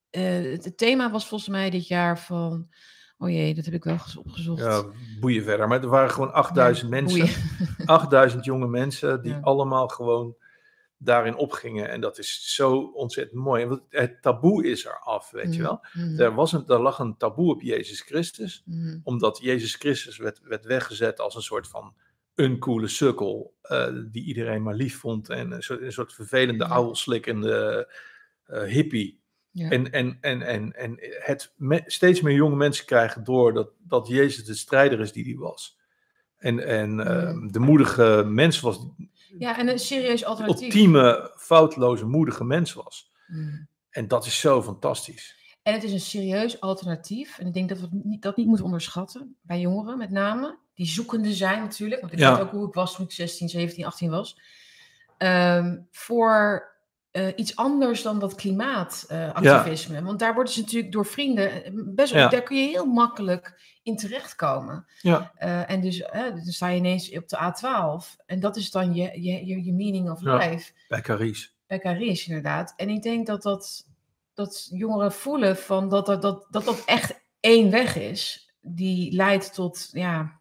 S2: eh, het, het thema was volgens mij dit jaar van, oh jee, dat heb ik wel eens opgezocht.
S1: ja, boeien verder. Maar er waren gewoon 8000
S2: Ja,
S1: mensen.
S2: boeien. [laughs]
S1: 8000 jonge mensen die allemaal gewoon daarin opgingen. En dat is zo ontzettend mooi. Want het taboe is er af, weet je wel.
S2: Mhm,
S1: Er, was een, er lag een taboe op Jezus Christus.
S2: mhm,
S1: Omdat Jezus Christus werd, werd weggezet als een soort van uncoole sukkel. eh, die iedereen maar lief vond. En een soort, een soort vervelende,
S2: Ja.
S1: ouwelslikkende eh, hippie.
S2: ja.
S1: En, en, en, en, en het me- steeds meer jonge mensen krijgen door dat, dat Jezus de strijder is die hij was. En, en ehm, de moedige mens was,
S2: ja, en een serieus alternatief.
S1: ultieme, foutloze, moedige mens was.
S2: Mhm.
S1: En dat is zo fantastisch.
S2: En het is een serieus alternatief. En ik denk dat we niet, dat niet moeten onderschatten. Bij jongeren met name. Die zoekende zijn natuurlijk. Want ik
S1: Ja.
S2: weet ook hoe ik was toen ik 16, 17, 18 was. Ehm, voor eh, iets anders dan dat klimaatactivisme. Want daar worden ze natuurlijk door vrienden eh, best
S1: Ja.
S2: daar kun je heel makkelijk in terechtkomen.
S1: Ja,
S2: Eh, en dus dan sta je ineens op de A12. En dat is dan je, je, je, je meaning of life
S1: bij Caries.
S2: bij inderdaad. En ik denk dat dat, dat jongeren voelen van dat dat, dat, dat dat echt één weg is, die leidt tot ja,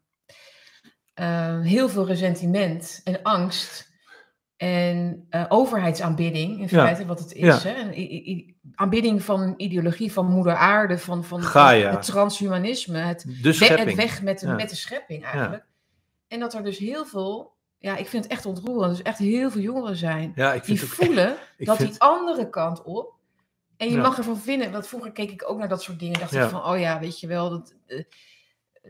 S2: heel veel resentiment en angst. En eh, overheidsaanbidding, in
S1: Ja.
S2: feite, wat het is.
S1: Ja.
S2: Hè? Een aanbidding van ideologie van moeder aarde, van, van,
S1: Gaia.
S2: het transhumanisme, het,
S1: De
S2: we- het weg met de,
S1: Ja.
S2: met de schepping eigenlijk. En dat er dus heel veel, ja, ik vind het echt ontroerend, dus echt heel veel jongeren zijn die voelen dat
S1: vind-
S2: die andere kant op. En je mag ervan vinden, want vroeger keek ik ook naar dat soort dingen. Dacht ik van, oh ja, weet je wel, dat, eh,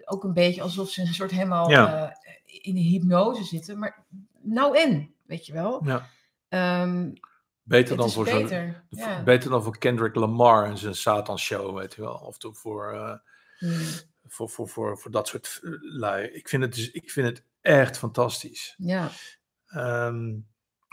S2: ook een beetje alsof ze een soort helemaal eh, in een hypnose zitten. Maar nou en, weet je wel.
S1: Ja,
S2: Ehm,
S1: beter, dan voor
S2: beter. Ja.
S1: beter dan voor Kendrick Lamar en zijn Satan show, weet je wel. Of voor, eh,
S2: Hmm,
S1: voor, voor, voor, voor dat soort eh, lui. Ik vind het, dus, ik vind het echt fantastisch.
S2: ja,
S1: Ehm,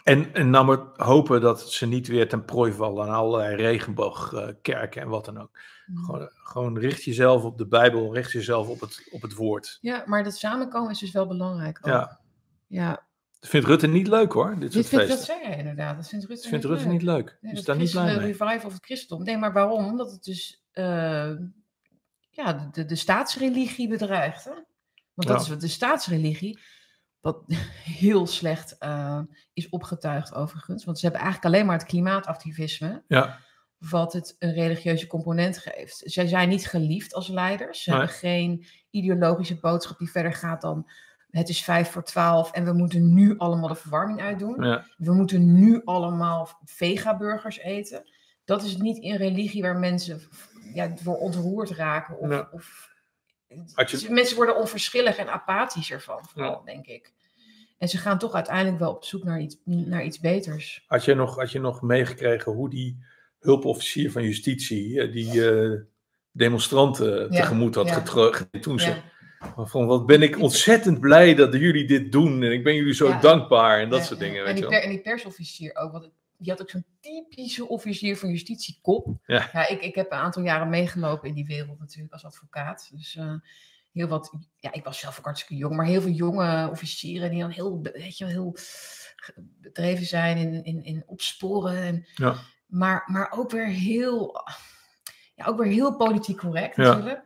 S1: en, en nou maar hopen dat ze niet weer ten prooi vallen aan allerlei regenboogkerken en wat dan ook.
S2: Hmm.
S1: Gewoon, gewoon richt jezelf op de Bijbel, richt jezelf op het, op het woord.
S2: ja, maar dat samenkomen is dus wel belangrijk. ook.
S1: Ja.
S2: ja.
S1: Vindt Rutte niet leuk hoor, dit
S2: Dit
S1: soort
S2: vindt, dat
S1: feesten.
S2: zei hij inderdaad. Dat vindt Rutte,
S1: Dat vindt
S2: niet
S1: Rutte
S2: leuk.
S1: niet leuk.
S2: Nee, dat
S1: daar niet blij mee.
S2: revival of het christendom. Nee, maar waarom? Omdat het dus eh, ja, de, de, staatsreligie bedreigt. Hè? Want dat
S1: Ja.
S2: is wat de staatsreligie, wat [laughs] heel slecht eh, is opgetuigd overigens. Want ze hebben eigenlijk alleen maar het klimaatactivisme,
S1: Ja,
S2: wat het een religieuze component geeft. Zij zijn niet geliefd als leiders. Ze
S1: Nee.
S2: hebben geen ideologische boodschap die verder gaat dan... Het is vijf voor twaalf en we moeten nu allemaal de verwarming uitdoen
S1: ja,
S2: we moeten nu allemaal vega-burgers eten. Dat is niet een religie waar mensen ja, door ontroerd raken. Of,
S1: Ja.
S2: of,
S1: je-
S2: Mensen worden onverschillig en apathisch ervan, vooral, denk ik. En ze gaan toch uiteindelijk wel op zoek naar iets, naar iets beters.
S1: Had je nog, had je nog meegekregen hoe die hulpofficier van justitie eh, die eh, demonstranten
S2: Ja,
S1: tegemoet had getrokken toen ze
S2: Ja,
S1: van wat ben ik ontzettend blij dat jullie dit doen en ik ben jullie zo
S2: Ja.
S1: dankbaar en dat
S2: ja,
S1: soort dingen,
S2: En
S1: weet
S2: die,
S1: wel.
S2: en die persofficier ook, want die had ook zo'n typische officier van justitie kop.
S1: Ja.
S2: ik, ik heb een aantal jaren meegelopen in die wereld natuurlijk als advocaat. Dus eh, heel wat, ja, ik was zelf ook hartstikke jong, maar heel veel jonge officieren die dan heel, weet je, heel bedreven zijn in, in, in opsporen. En,
S1: Ja.
S2: maar, maar ook weer heel, ja, ook weer heel politiek correct
S1: Ja.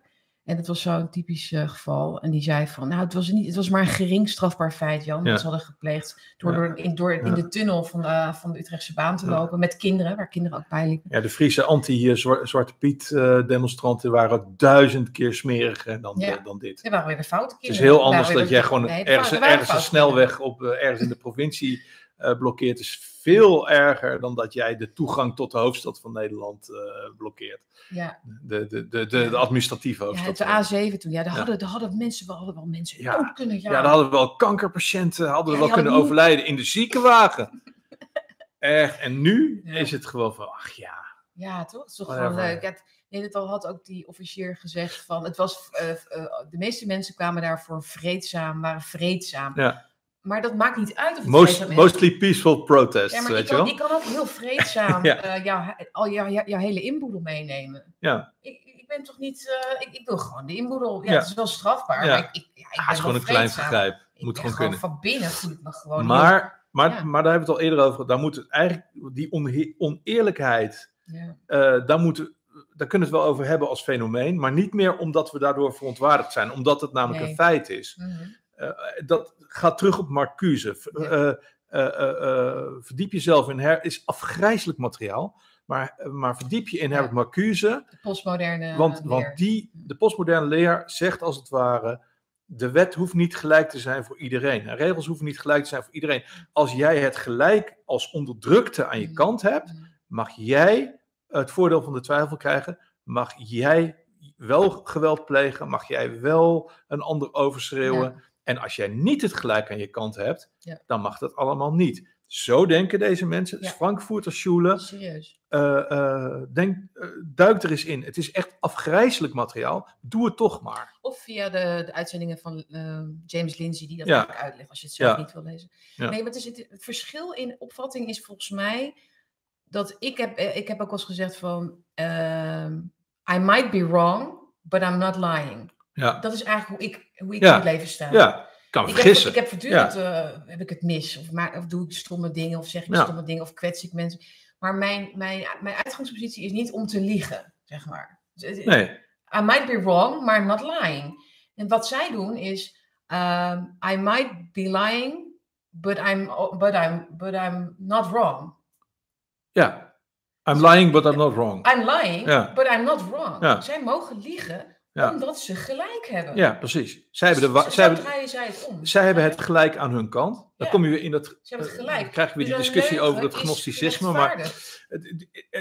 S2: En dat was zo'n typisch eh, geval. En die zei van, nou, het was, niet, het was maar een gering strafbaar feit, Jan.
S1: Ja.
S2: Dat ze hadden gepleegd door,
S1: Ja.
S2: door, in, door in de tunnel van de, van de Utrechtse baan te lopen. Met kinderen, waar kinderen ook bij liepen.
S1: Ja, de Friese anti-Zwarte Piet eh, demonstranten waren duizend keer smeriger dan, eh, dan dit.
S2: Er waren weer de foute
S1: Het
S2: kinderen.
S1: is heel
S2: Er
S1: anders dat jij gewoon
S2: er
S1: ergens,
S2: er
S1: ergens een snelweg op, ergens in de provincie eh, blokkeert. Is veel erger dan dat jij de toegang tot de hoofdstad van Nederland eh, blokkeert.
S2: Ja,
S1: De, de, de, de, de administratieve
S2: ja
S1: hoofdstad.
S2: het
S1: van
S2: A7 toen. Ja, daar,
S1: Ja.
S2: Hadden, daar hadden mensen wel, hadden wel mensen
S1: Ja.
S2: dood kunnen
S1: Ja,
S2: jagen.
S1: daar hadden we wel kankerpatiënten hadden we
S2: Ja,
S1: wel kunnen overlijden in de ziekenwagen. [laughs] Echt. En nu
S2: Ja.
S1: is het gewoon van, ach ja.
S2: Ja, toch? Het is toch
S1: Whatever.
S2: gewoon leuk. Ja, het- al had ook die officier gezegd van, het was, eh, de meeste mensen kwamen daarvoor vreedzaam, waren vreedzaam.
S1: Ja.
S2: Maar dat maakt niet uit of het
S1: Most,
S2: is.
S1: mostly peaceful protests,
S2: Ja, maar
S1: weet je
S2: kan,
S1: wel?
S2: ik kan ook heel vreedzaam [laughs]
S1: Ja.
S2: eh, jouw, al jouw, jouw, jouw hele inboedel meenemen.
S1: Ja.
S2: Ik, ik ben toch niet, eh, ik, ik wil gewoon de inboedel. Ja,
S1: Ja.
S2: het is wel strafbaar,
S1: Ja.
S2: maar ik, ik, ja, ik
S1: Ah, is gewoon een klein vergrijp. Moet gewoon kunnen.
S2: van binnen voel ik me gewoon
S1: Maar, maar, maar daar hebben we het al eerder over. Daar moet eigenlijk, die oneerlijkheid,
S2: ja.
S1: eh, daar, moeten, daar kunnen we het wel over hebben als fenomeen. Maar niet meer omdat we daardoor verontwaardigd zijn. Omdat het namelijk
S2: Nee.
S1: een feit is.
S2: Mhm.
S1: Dat gaat terug op Marcuse. Eh, eh, eh, eh, verdiep jezelf in her is afgrijzelijk materiaal. Maar, eh, maar verdiep je in. Herbert Marcuse.
S2: De postmoderne
S1: Want,
S2: leer.
S1: want die, de postmoderne leer zegt als het ware. De wet hoeft niet gelijk te zijn voor iedereen. En regels hoeven niet gelijk te zijn voor iedereen. Als jij het gelijk als onderdrukte aan je
S2: Mhm.
S1: kant hebt,
S2: Mhm.
S1: mag jij het voordeel van de twijfel krijgen. Mag jij wel geweld plegen? Mag jij wel een ander overschreeuwen? En als jij niet het gelijk aan je kant hebt,
S2: Ja.
S1: dan mag dat allemaal niet. Zo denken deze mensen.
S2: Ja.
S1: Frankfurter Schule.
S2: Serieus.
S1: Eh, denk, eh, duik er eens in. Het is echt afgrijzelijk materiaal. Doe het toch maar.
S2: Of via de, de uitzendingen van James Lindsay, die dat
S1: Ja.
S2: eigenlijk uitlegt, als je het zelf
S1: Ja.
S2: niet wil lezen. Nee, maar het, is, het, het verschil in opvatting is volgens mij dat ik heb, ik heb ook wel eens gezegd van, ehm, I might be wrong, but I'm not lying.
S1: Ja,
S2: Dat is eigenlijk hoe ik, hoe ik
S1: Ja.
S2: in het leven sta.
S1: ja. kan
S2: Ik heb,
S1: vergissen.
S2: ik heb voortdurend, eh, heb ik het mis. Of, ma- of doe ik stomme dingen, of zeg ik stomme dingen, of kwets ik mensen. Maar mijn, mijn, mijn uitgangspositie is niet om te liegen, zeg maar. Dus het-
S1: Nee,
S2: I might be wrong, maar I'm not lying. En wat zij doen is, um, I might be lying, but I'm, but I'm, but I'm not wrong.
S1: Ja. I'm lying, but I'm not wrong.
S2: I'm lying, but I'm not wrong. Zij mogen liegen
S1: Ja.
S2: omdat ze gelijk hebben.
S1: Ja, precies. Zij hebben, de, zij hebben,
S2: zij het om.
S1: zij hebben het gelijk aan hun kant. Dan
S2: Ja.
S1: kom je weer in dat.
S2: Ze hebben het
S1: eh,
S2: gelijk.
S1: Dan krijg je weer die
S2: Dus
S1: discussie over het
S2: is
S1: gnosticisme. Maar het-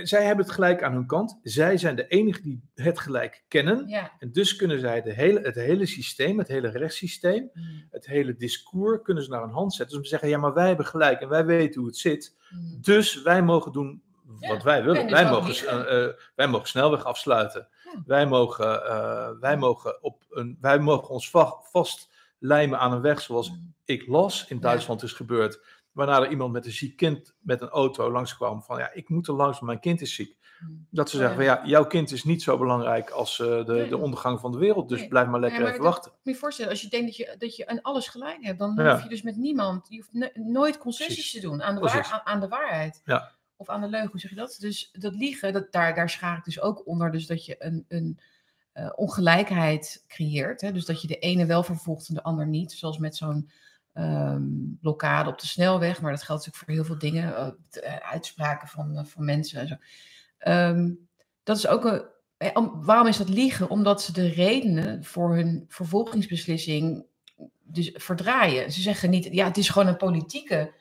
S1: zij hebben het gelijk aan hun kant. Zij zijn de enigen die het gelijk kennen.
S2: Ja.
S1: En dus kunnen zij de hele, het hele systeem, het hele rechtssysteem, het hele discours, kunnen ze naar een hand zetten. Dus om te zeggen, ja, maar wij hebben gelijk en wij weten hoe het zit.
S2: Mm.
S1: Dus wij mogen doen
S2: Ja,
S1: wat wij willen.
S2: en dus
S1: wij, mogen, eh, eh, wij mogen snelweg afsluiten.
S2: Ja.
S1: Wij, mogen, eh, wij, mogen op een, wij mogen ons va- vastlijmen aan een weg zoals
S2: Mm.
S1: ik las in
S2: Ja.
S1: Duitsland is gebeurd. Waarna er iemand met een ziek kind met een auto langskwam van ja, ik moet er langs, want mijn kind is ziek.
S2: Mm.
S1: Dat ze zeggen van ja, jouw kind is niet zo belangrijk als de, de ondergang van de wereld. Dus
S2: Nee.
S1: blijf maar lekker
S2: maar
S1: even
S2: dat-
S1: wachten.
S2: Moet je voorstellen, als je denkt dat je, dat je aan alles gelijk hebt, dan hoef je dus met niemand, je hoeft no- nooit concessies
S1: Precies.
S2: te doen aan de,
S1: Precies.
S2: waar, aan, aan de waarheid.
S1: Ja.
S2: Of aan de leugen, hoe zeg je dat? Dus dat liegen, dat, daar, daar schaar ik dus ook onder, dus dat je een, een eh, ongelijkheid creëert. Hè? Dus dat je de ene wel vervolgt en de ander niet, zoals met zo'n ehm, blokkade op de snelweg, maar dat geldt natuurlijk voor heel veel dingen, eh, eh, uitspraken van, van mensen en zo. Ehm, dat is ook een. om- waarom is dat liegen? Omdat ze de redenen voor hun vervolgingsbeslissing dus verdraaien. Ze zeggen niet, ja, het is gewoon een politieke,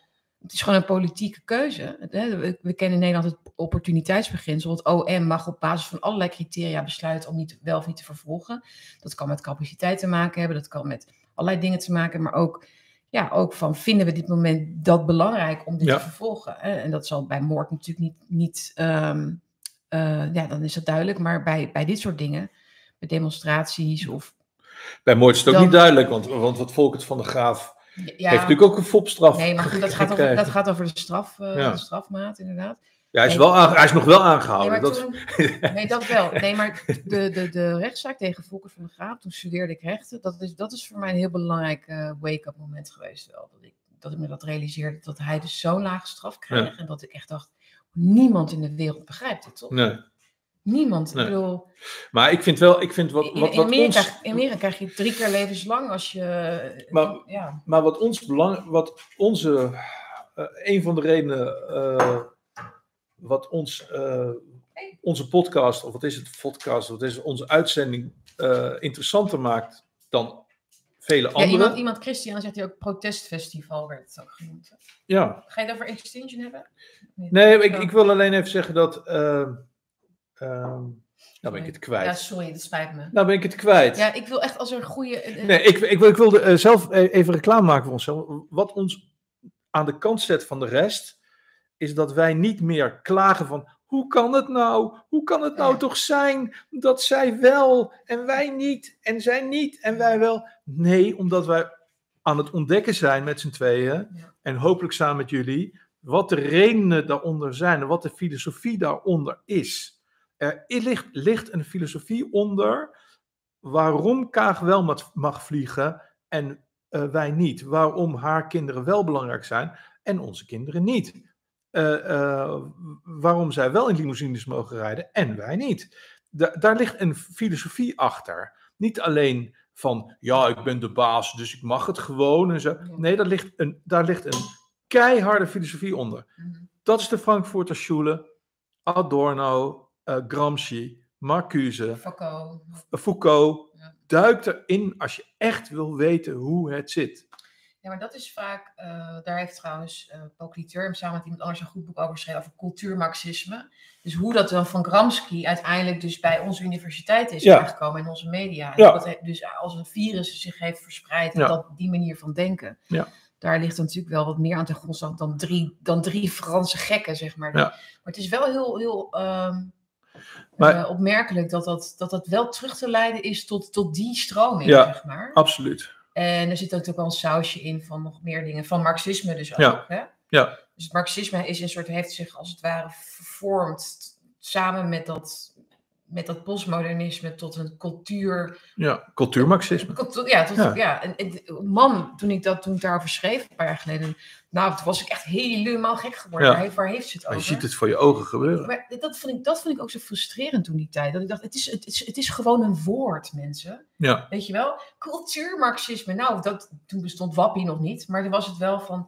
S2: het is gewoon een politieke keuze. We, we kennen in Nederland het opportuniteitsbeginsel. Het OM mag op basis van allerlei criteria besluiten om niet wel of niet te vervolgen. Dat kan met capaciteit te maken hebben, dat kan met allerlei dingen te maken, maar ook, ja, ook van vinden we dit moment dat belangrijk om dit
S1: Ja.
S2: te vervolgen? En dat zal bij moord natuurlijk niet, niet ehm, eh, ja, dan is dat duidelijk, maar bij, bij dit soort dingen, bij demonstraties of
S1: Bij moord is het ook niet duidelijk, want, want wat Volkert van de Graaf heeft natuurlijk ook een fopstraf
S2: Nee, maar goed, dat gaat over, dat gaat over de, straf, eh,
S1: Ja.
S2: de strafmaat, inderdaad.
S1: Ja, hij is,
S2: Nee.
S1: wel aange- hij is nog wel
S2: Nee,
S1: aangehouden.
S2: maar
S1: dat,
S2: toen, [laughs] nee, dat wel. Nee, maar de, de, de rechtszaak tegen Volker van der Graaf, toen studeerde ik rechten. Dat is, dat is voor mij een heel belangrijk eh, wake-up moment geweest wel. Dat ik, dat ik me dat realiseerde, dat hij dus zo'n lage straf kreeg. En dat ik echt dacht, niemand in de wereld begrijpt dit, toch?
S1: nee.
S2: Niemand.
S1: Nee.
S2: Ik bedoel,
S1: Maar ik vind wel, ik vind wat,
S2: in,
S1: wat,
S2: in,
S1: wat
S2: Amerika,
S1: ons,
S2: in Amerika krijg je drie keer levenslang als je...
S1: Maar-
S2: ja.
S1: maar wat ons belang, wat onze, eh, een van de redenen, eh, wat ons, eh, onze podcast, of wat is het, podcast, wat is onze uitzending interessanter maakt dan vele
S2: Ja,
S1: andere.
S2: iemand, iemand, Christian, zegt hij ook protestfestival, werd het ook genoemd.
S1: Ja,
S2: Ga je over Extinction hebben?
S1: nee, ik, ik wil alleen even zeggen dat, eh, ehm, nou ben ik het
S2: Ja,
S1: kwijt.
S2: sorry, dat spijt me.
S1: Nou ben ik het kwijt.
S2: Ja, ik wil echt als er een goede. eh,
S1: Nee, ik, ik, wil- ik wilde eh, zelf e- even reclame maken voor onszelf. Wat ons aan de kant zet van de rest, is dat wij niet meer klagen van hoe kan het nou? Hoe kan het nou
S2: Ja.
S1: toch zijn dat zij wel en wij niet en zij niet en wij wel? Nee, omdat wij aan het ontdekken zijn met z'n tweeën
S2: Ja.
S1: en hopelijk samen met jullie wat de redenen daaronder zijn en wat de filosofie daaronder is. Er ligt, ligt een filosofie onder waarom Kaag wel mag, vliegen en eh, wij niet. Waarom haar kinderen wel belangrijk zijn en onze kinderen niet. Eh, eh, waarom zij wel in limousines mogen rijden en wij niet. Da- daar ligt een filosofie achter. Niet alleen van, ja, ik ben de baas, dus ik mag het gewoon en zo. Nee, daar ligt een, daar ligt een keiharde filosofie onder.
S2: Mhm.
S1: Dat is de Frankfurter Schule, Adorno, eh, Gramsci, Marcuse,
S2: Foucault.
S1: Foucault.
S2: Ja.
S1: Duik erin als je echt wil weten hoe het zit.
S2: Ja, maar dat is vaak. eh, daar heeft trouwens uh, Paul Cliteur samen met iemand anders een goed boek over geschreven over cultuurmarxisme. Dus hoe dat dan van Gramsci uiteindelijk dus bij onze universiteit is
S1: Ja.
S2: aangekomen in onze media.
S1: Ja.
S2: Dat dus als een virus zich heeft verspreid,
S1: Ja.
S2: dat die manier van denken.
S1: Ja.
S2: Daar ligt natuurlijk wel wat meer aan ten grondslag dan drie, dan drie Franse gekken, zeg maar.
S1: Ja.
S2: Maar het is wel heel, heel ehm,
S1: Maar-
S2: eh, opmerkelijk dat dat, dat dat wel terug te leiden is tot, tot die stroming,
S1: Ja.
S2: zeg maar.
S1: Absoluut.
S2: En er zit ook wel een sausje in van nog meer dingen. Van marxisme dus ook.
S1: Ja.
S2: Hè?
S1: Ja.
S2: Dus het marxisme is een soort, heeft zich als het ware vervormd samen met dat met dat postmodernisme tot een cultuur.
S1: Ja, cultuurmarxisme.
S2: cultu- Ja, tot,
S1: Ja.
S2: ja. En, en man, toen ik, dat, toen ik daarover schreef, een paar jaar geleden, nou, toen was ik echt helemaal gek geworden.
S1: Ja.
S2: Waar, heeft- waar heeft ze het
S1: Maar
S2: over?
S1: je ziet het voor je ogen gebeuren.
S2: Maar dat vond, ik, dat vond ik ook zo frustrerend toen die tijd. Dat ik dacht, het is, het is, het is gewoon een woord, mensen.
S1: Ja,
S2: Weet je wel? Cultuurmarxisme. Nou, dat, toen bestond Wappie nog niet. Maar toen was het wel van,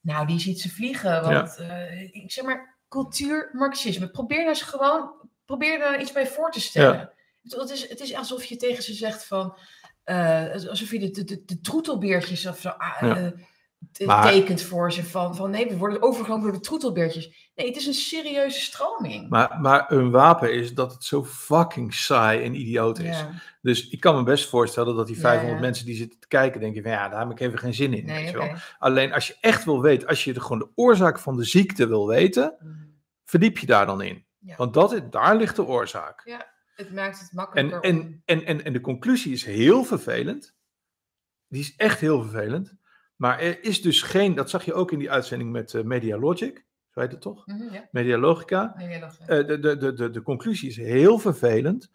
S2: nou, die ziet ze vliegen. Want eh, ik zeg maar, cultuurmarxisme. Probeer nou eens gewoon, probeer daar iets bij voor te stellen. Het, is, het is alsof je tegen ze zegt van, eh, alsof je de, de, de, troetelbeertjes of zo
S1: Ja. Maar-
S2: tekent voor ze. Van, van nee, we worden overgenomen door de troetelbeertjes. Nee, het is een serieuze stroming.
S1: maar, maar een wapen is dat het zo fucking saai en idioot is.
S2: ja.
S1: Dus ik kan me best voorstellen dat die
S2: Ja,
S1: 500
S2: ja.
S1: mensen die zitten te kijken, denken van ja, daar heb ik even geen zin in.
S2: Nee.
S1: Alleen als je echt wil weten, als je de, gewoon de oorzaak van de ziekte wil weten, verdiep je daar dan in.
S2: Ja.
S1: Want dat is, daar ligt de oorzaak.
S2: Het maakt het
S1: En,
S2: makkelijker om...
S1: en, en, en, en de conclusie is heel vervelend. Die is echt heel vervelend. Maar er is dus geen, dat zag je ook in die uitzending met eh, Medialogic, zo heet het toch?
S2: Mhm, ja. Ja.
S1: Eh, de, de, de, de, de conclusie is heel vervelend,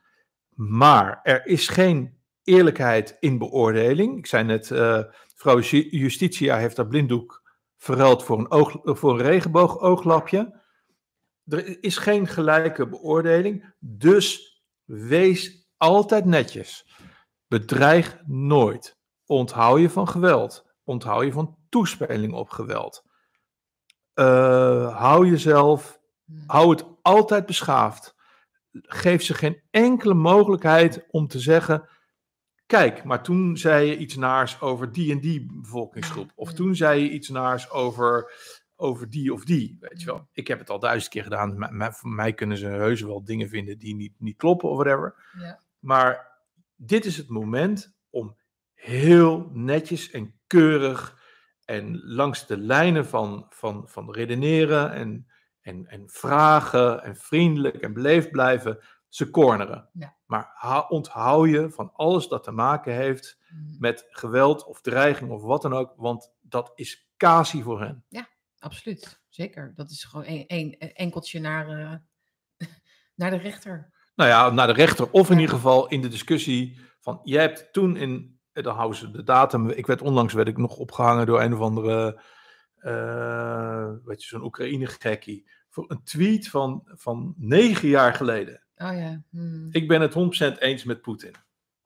S1: maar er is geen eerlijkheid in beoordeling. Ik zei net, eh vrouw Ju- Justitia heeft haar blinddoek verruild voor een, oog, voor een regenboog-ooglapje. Er is geen gelijke beoordeling, dus wees altijd netjes. Bedreig nooit. Onthoud je van geweld. Onthoud je van toespeling op geweld. Eh, hou jezelf hou het altijd beschaafd. Geef ze geen enkele mogelijkheid om te zeggen: Kijk, maar toen zei je iets naars over die en die bevolkingsgroep. Of toen zei je iets naars over, over die of die. Weet je wel. Ik heb het al duizend keer gedaan. Voor mij kunnen ze heus wel dingen vinden die niet, niet kloppen of whatever.
S2: Ja.
S1: Maar dit is het moment om heel netjes en keurig en langs de lijnen van, van, van redeneren en, en, en vragen en vriendelijk en beleefd blijven, ze corneren.
S2: Ja.
S1: Maar onthoud je van alles dat te maken heeft
S2: Mhm.
S1: met geweld of dreiging of wat dan ook, want dat is casie voor hen.
S2: Absoluut, zeker. Dat is gewoon een, een enkeltje naar, eh, [laughs] naar de rechter.
S1: Nou ja, naar de rechter of in
S2: Ja.
S1: ieder geval in de discussie van, jij hebt toen in, eh, dan houden ze de datum, ik werd onlangs werd ik nog opgehangen door een of andere, eh, weet je, zo'n Oekraïne-gekkie, voor een tweet van, van negen jaar geleden.
S2: Oh ja. hmm.
S1: Ik ben het 100% eens met Poetin.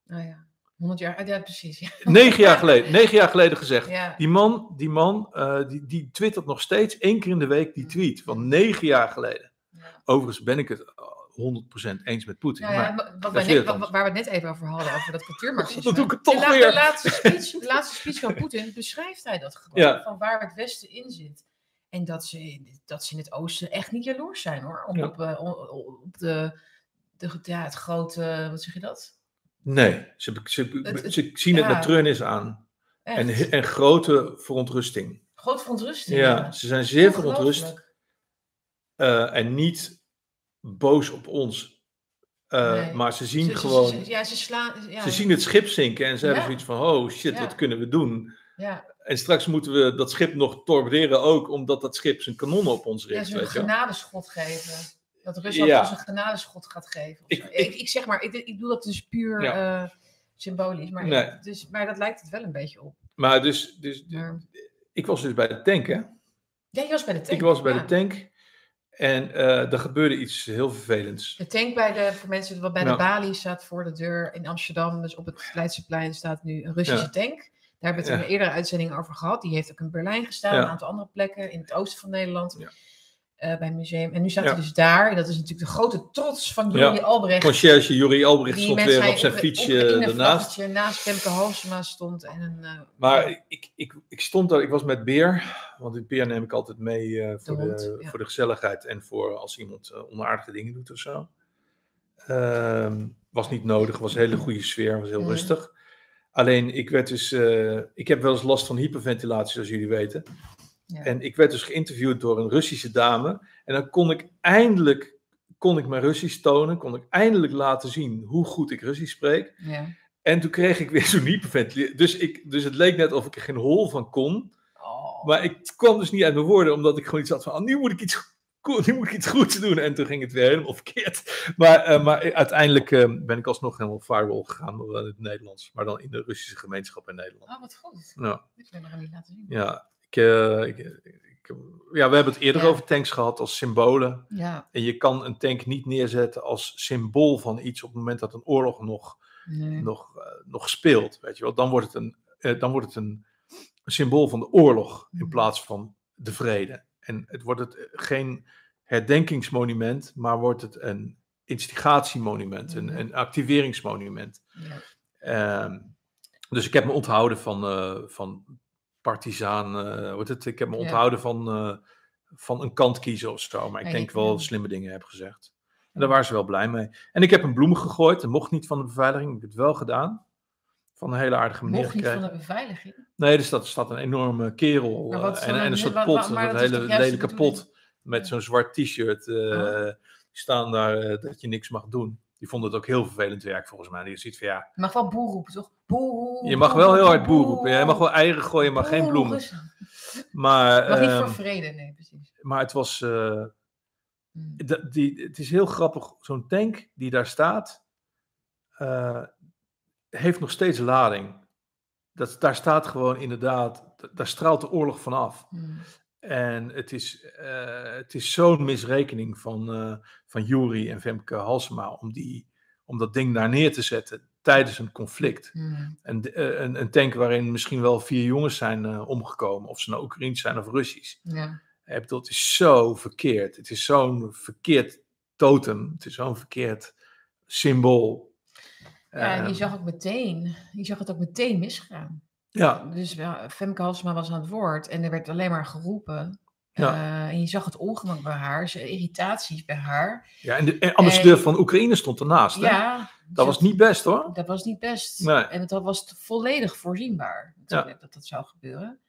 S2: Oh ja. 100 jaar. ah, Ja, precies. Ja.
S1: Negen jaar [laughs] geleden, negen jaar geleden gezegd.
S2: Ja.
S1: Die man, die, man eh, die, die twittert nog steeds één keer in de week die tweet van negen jaar geleden.
S2: Ja.
S1: Overigens ben ik het eh, 100% eens met Poetin.
S2: Nou ja,
S1: maar
S2: wat net, waar we het net even over hadden, over dat cultuurmarxisme. [laughs]
S1: Dat doe ik het toch
S2: de,
S1: weer.
S2: De laatste, speech, de laatste speech van Poetin beschrijft hij dat gewoon,
S1: Ja.
S2: van waar het Westen in zit. En dat ze, dat ze in het Oosten echt niet jaloers zijn hoor, op,
S1: Ja.
S2: op, eh, op, op de, de, ja, het grote, wat zeg je dat?
S1: Nee, ze, ze,
S2: Het- het-
S1: ze zien het
S2: ja.
S1: met treurnis aan.
S2: Echt.
S1: En, en grote verontrusting.
S2: Groot verontrusting.
S1: Ja, ze zijn zeer verontrust eh, en niet boos op ons. Eh,
S2: Nee.
S1: Maar ze zien
S2: Ze-
S1: gewoon,
S2: ze- ja, ze slaan. Ja,
S1: ze zien het schip zinken en ze hebben
S2: Ja.
S1: zoiets van, oh shit,
S2: Ja.
S1: wat kunnen we doen?
S2: ja,
S1: En straks moeten we dat schip nog torpederen ook, omdat dat schip zijn kanonnen op ons
S2: ja,
S1: richt.
S2: ze een genadeschot geven. Dat Rusland
S1: Ja.
S2: ons een genadeschot gaat geven.
S1: Ik-
S2: ik- ik, zeg maar, ik, ik doe dat dus puur eh, symbolisch. Maar,
S1: Nee.
S2: dus, maar dat lijkt het wel een beetje op.
S1: Maar dus, dus,
S2: Maar-
S1: ik was dus bij de tank, hè?
S2: Ja, je was bij de tank.
S1: Ik was bij
S2: ja.
S1: de tank en eh er gebeurde iets heel vervelends.
S2: De tank bij de, voor mensen wat bij de balie staat voor de deur in Amsterdam. Dus op het Leidseplein staat nu een Russische tank. Daar hebben we het in een eerdere uitzending over gehad. Die heeft ook in Berlijn gestaan, een aantal andere plekken in het oosten van Nederland.
S1: Ja.
S2: Eh, bij een museum. En nu staat
S1: Ja.
S2: hij dus daar. En dat is natuurlijk de grote trots van. Juri Albrecht.
S1: Conciërge Juri Albrecht stond weer op zijn fietsje
S2: vlaggetje naast Femke Halsema stond. En een, eh,
S1: Maar ik, ik, ik stond daar, ik was met Beer, want die Beer neem ik altijd mee eh, voor, de, voor de gezelligheid en voor als iemand onaardige dingen doet of zo. Ehm, was niet nodig, was een hele goede sfeer, was heel
S2: Mhm.
S1: rustig. Alleen ik werd dus, ik heb wel eens last van hyperventilatie, zoals jullie weten.
S2: Ja.
S1: En ik werd dus geïnterviewd door een Russische dame. En dan kon ik eindelijk, kon ik mijn Russisch tonen, kon ik eindelijk laten zien hoe goed ik Russisch spreek.
S2: ja.
S1: En toen kreeg ik weer [laughs] zo'n hyperventilatie. Dus, ik, dus het leek net of ik er geen hol van kon.
S2: Oh.
S1: Maar ik kwam dus niet uit mijn woorden, omdat ik gewoon iets had van, oh, nu moet ik iets, cool, [laughs] nu moet ik iets goeds doen. En toen ging het weer helemaal verkeerd. Maar, eh, maar uiteindelijk eh, ben ik alsnog helemaal firewall gegaan, maar wel in het Nederlands. Maar dan in de Russische gemeenschap in Nederland.
S2: Oh, wat goed.
S1: Ja,
S2: Dit wil ik nog niet laten zien.
S1: ja. Ik, eh, ik, ik- ja, we hebben het eerder
S2: Ja.
S1: over tanks gehad als symbolen.
S2: Ja,
S1: En je kan een tank niet neerzetten als symbool van iets op het moment dat een oorlog nog,
S2: nee.
S1: nog, eh, nog speelt. Weet je wel? Dan wordt het een, eh, dan wordt het een symbool van de oorlog in
S2: Mhm.
S1: plaats van de vrede. En het wordt het geen herdenkingsmonument, maar wordt het een instigatiemonument, een,
S2: Mhm.
S1: een activeringsmonument.
S2: Ja.
S1: Ehm, dus ik heb me onthouden van, van partisaan, hoe heet het? Ik heb me
S2: Ja.
S1: onthouden van, eh, van een kant kiezen of zo. Maar ik denk wel slimme dingen heb gezegd. En daar waren ze wel blij mee. En ik heb een bloem gegooid. Dat mocht niet van de beveiliging. Ik heb het wel gedaan. Van een hele aardige meneer
S2: Mocht niet van de beveiliging.
S1: Nee, er staat, er staat een enorme kerel eh, en,
S2: een-
S1: soort pot.
S2: wa- maar
S1: dat
S2: dat is
S1: hele lelijke pot. Met zo'n zwart t-shirt.
S2: Oh.
S1: Staan daar dat je niks mag doen. Die vonden het ook heel vervelend werk volgens mij. Die ziet van ja,
S2: Je mag wel boer roepen, toch? Boer.
S1: je mag wel heel hard boer roepen. Jij mag wel eieren gooien, maar geen
S2: Boer.
S1: bloemen.
S2: Je
S1: Maar,
S2: mag niet
S1: ehm,
S2: voor vrede, nee, precies.
S1: maar het was. eh,
S2: Hmm.
S1: die, het is heel grappig. Zo'n tank die daar staat. eh, heeft nog steeds lading. Dat, daar staat gewoon inderdaad. Daar straalt de oorlog vanaf.
S2: Hmm.
S1: En het is, eh, het is zo'n misrekening van, eh van Jury en Femke Halsema om, die, om dat ding daar neer te zetten tijdens een conflict.
S2: Hmm.
S1: Een, d- eh, een, een tank waarin misschien wel vier jongens zijn omgekomen, of ze nou Oekraïens zijn of Russisch.
S2: Ja.
S1: Ik bedoel, het is zo verkeerd. Het is zo'n verkeerd totem. Het is zo'n verkeerd symbool.
S2: ja, en je
S1: Ehm,
S2: zag ook meteen, je zag het ook meteen misgaan.
S1: Ja,
S2: Dus ja, Femke Halsema was aan het woord en er werd alleen maar geroepen.
S1: Ja.
S2: Eh, en je zag het ongemak bij haar, ze irritaties bij haar.
S1: ja, en de en ambassadeur
S2: En-
S1: van Oekraïne stond ernaast. hè?
S2: Ja,
S1: Dat was niet best hoor.
S2: Dat was niet best.
S1: Nee.
S2: En het was volledig voorzienbaar natuurlijk, dat dat zou gebeuren.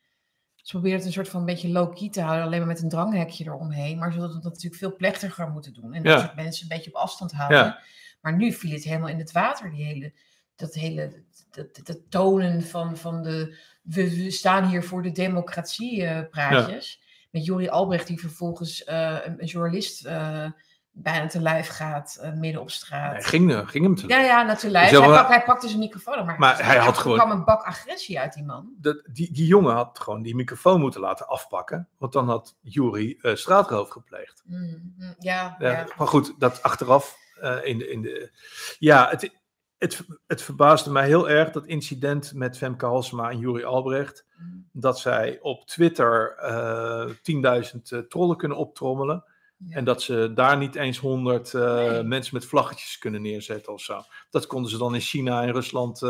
S2: Ze probeerden het een soort van een beetje low-key te houden, alleen maar met een dranghekje eromheen. Maar ze hadden dat natuurlijk veel plechtiger moeten doen. En dat soort mensen een beetje op afstand houden.
S1: Ja.
S2: Maar nu viel het helemaal in het water, die hele, dat hele dat, dat tonen van, van de we, we staan hier voor de democratie eh, praatjes. Met Jori Albrecht die vervolgens eh, een, een journalist eh, bijna te lijf gaat midden op straat.
S1: Hij ging, ging hem te
S2: Ja, ja, natuurlijk.
S1: Zo,
S2: Hij,
S1: maar-
S2: pakt, hij pakte zijn microfoon maar,
S1: Maar hij had
S2: er
S1: gewoon-
S2: kwam een bak agressie uit die man.
S1: dat, die, die jongen had gewoon die microfoon moeten laten afpakken. Want dan had Jury eh straatroof gepleegd.
S2: Mm, mm, ja,
S1: Ja,
S2: ja.
S1: Maar goed, dat achteraf in, de, in de. Ja, het, het, het verbaasde mij heel erg dat incident met Femke Halsema en Jury Albrecht.
S2: Mm,
S1: Dat zij op Twitter eh 10.000 eh, trollen kunnen optrommelen.
S2: ja.
S1: En dat ze daar niet eens 100 eh,
S2: Nee.
S1: mensen met vlaggetjes kunnen neerzetten of zo. Dat konden ze dan in China en Rusland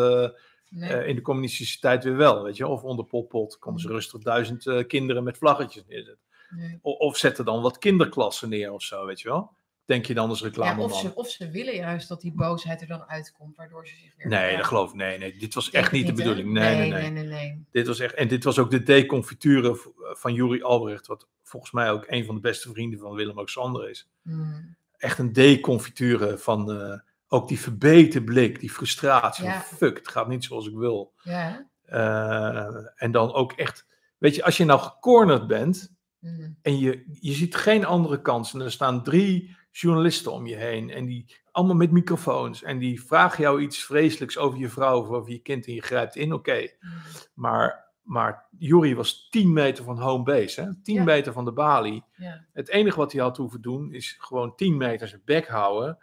S2: Nee.
S1: in de communistische tijd weer wel, weet je. Of onder Pol Pot konden ze
S2: Mm.
S1: rustig duizend kinderen met vlaggetjes neerzetten.
S2: nee.
S1: O- of zetten dan wat kinderklassen neer of zo, weet je wel. Denk je dan als
S2: Ja,
S1: reclameman?
S2: of, ze, of ze willen juist dat die boosheid er dan uitkomt, waardoor ze zich weer...
S1: Nee,
S2: ja,
S1: dat geloof ik. Nee, nee, dit was echt niet de bedoeling. Nee, nee, nee.
S2: nee, nee, nee.
S1: Dit was echt, en dit was ook de deconfiture v- van Juri Albrecht, wat volgens mij ook een van de beste vrienden van Willem-Alexander is.
S2: Mm,
S1: Echt een deconfiture van eh, ook die verbeten blik, die frustratie.
S2: Ja.
S1: Fuck, het gaat niet zoals ik wil.
S2: ja,
S1: Eh, en dan ook echt, weet je, als je nou gecornerd bent
S2: mm,
S1: en je, je ziet geen andere kansen. En er staan drie journalisten om je heen en die allemaal met microfoons en die vragen jou iets vreselijks over je vrouw of over je kind en je grijpt in, oké.
S2: mm.
S1: Maar, maar Jury was 10 meter van home base, hè? 10
S2: Ja.
S1: meter van de balie.
S2: ja,
S1: Het enige wat hij had hoeven doen is gewoon 10 meter zijn bek houden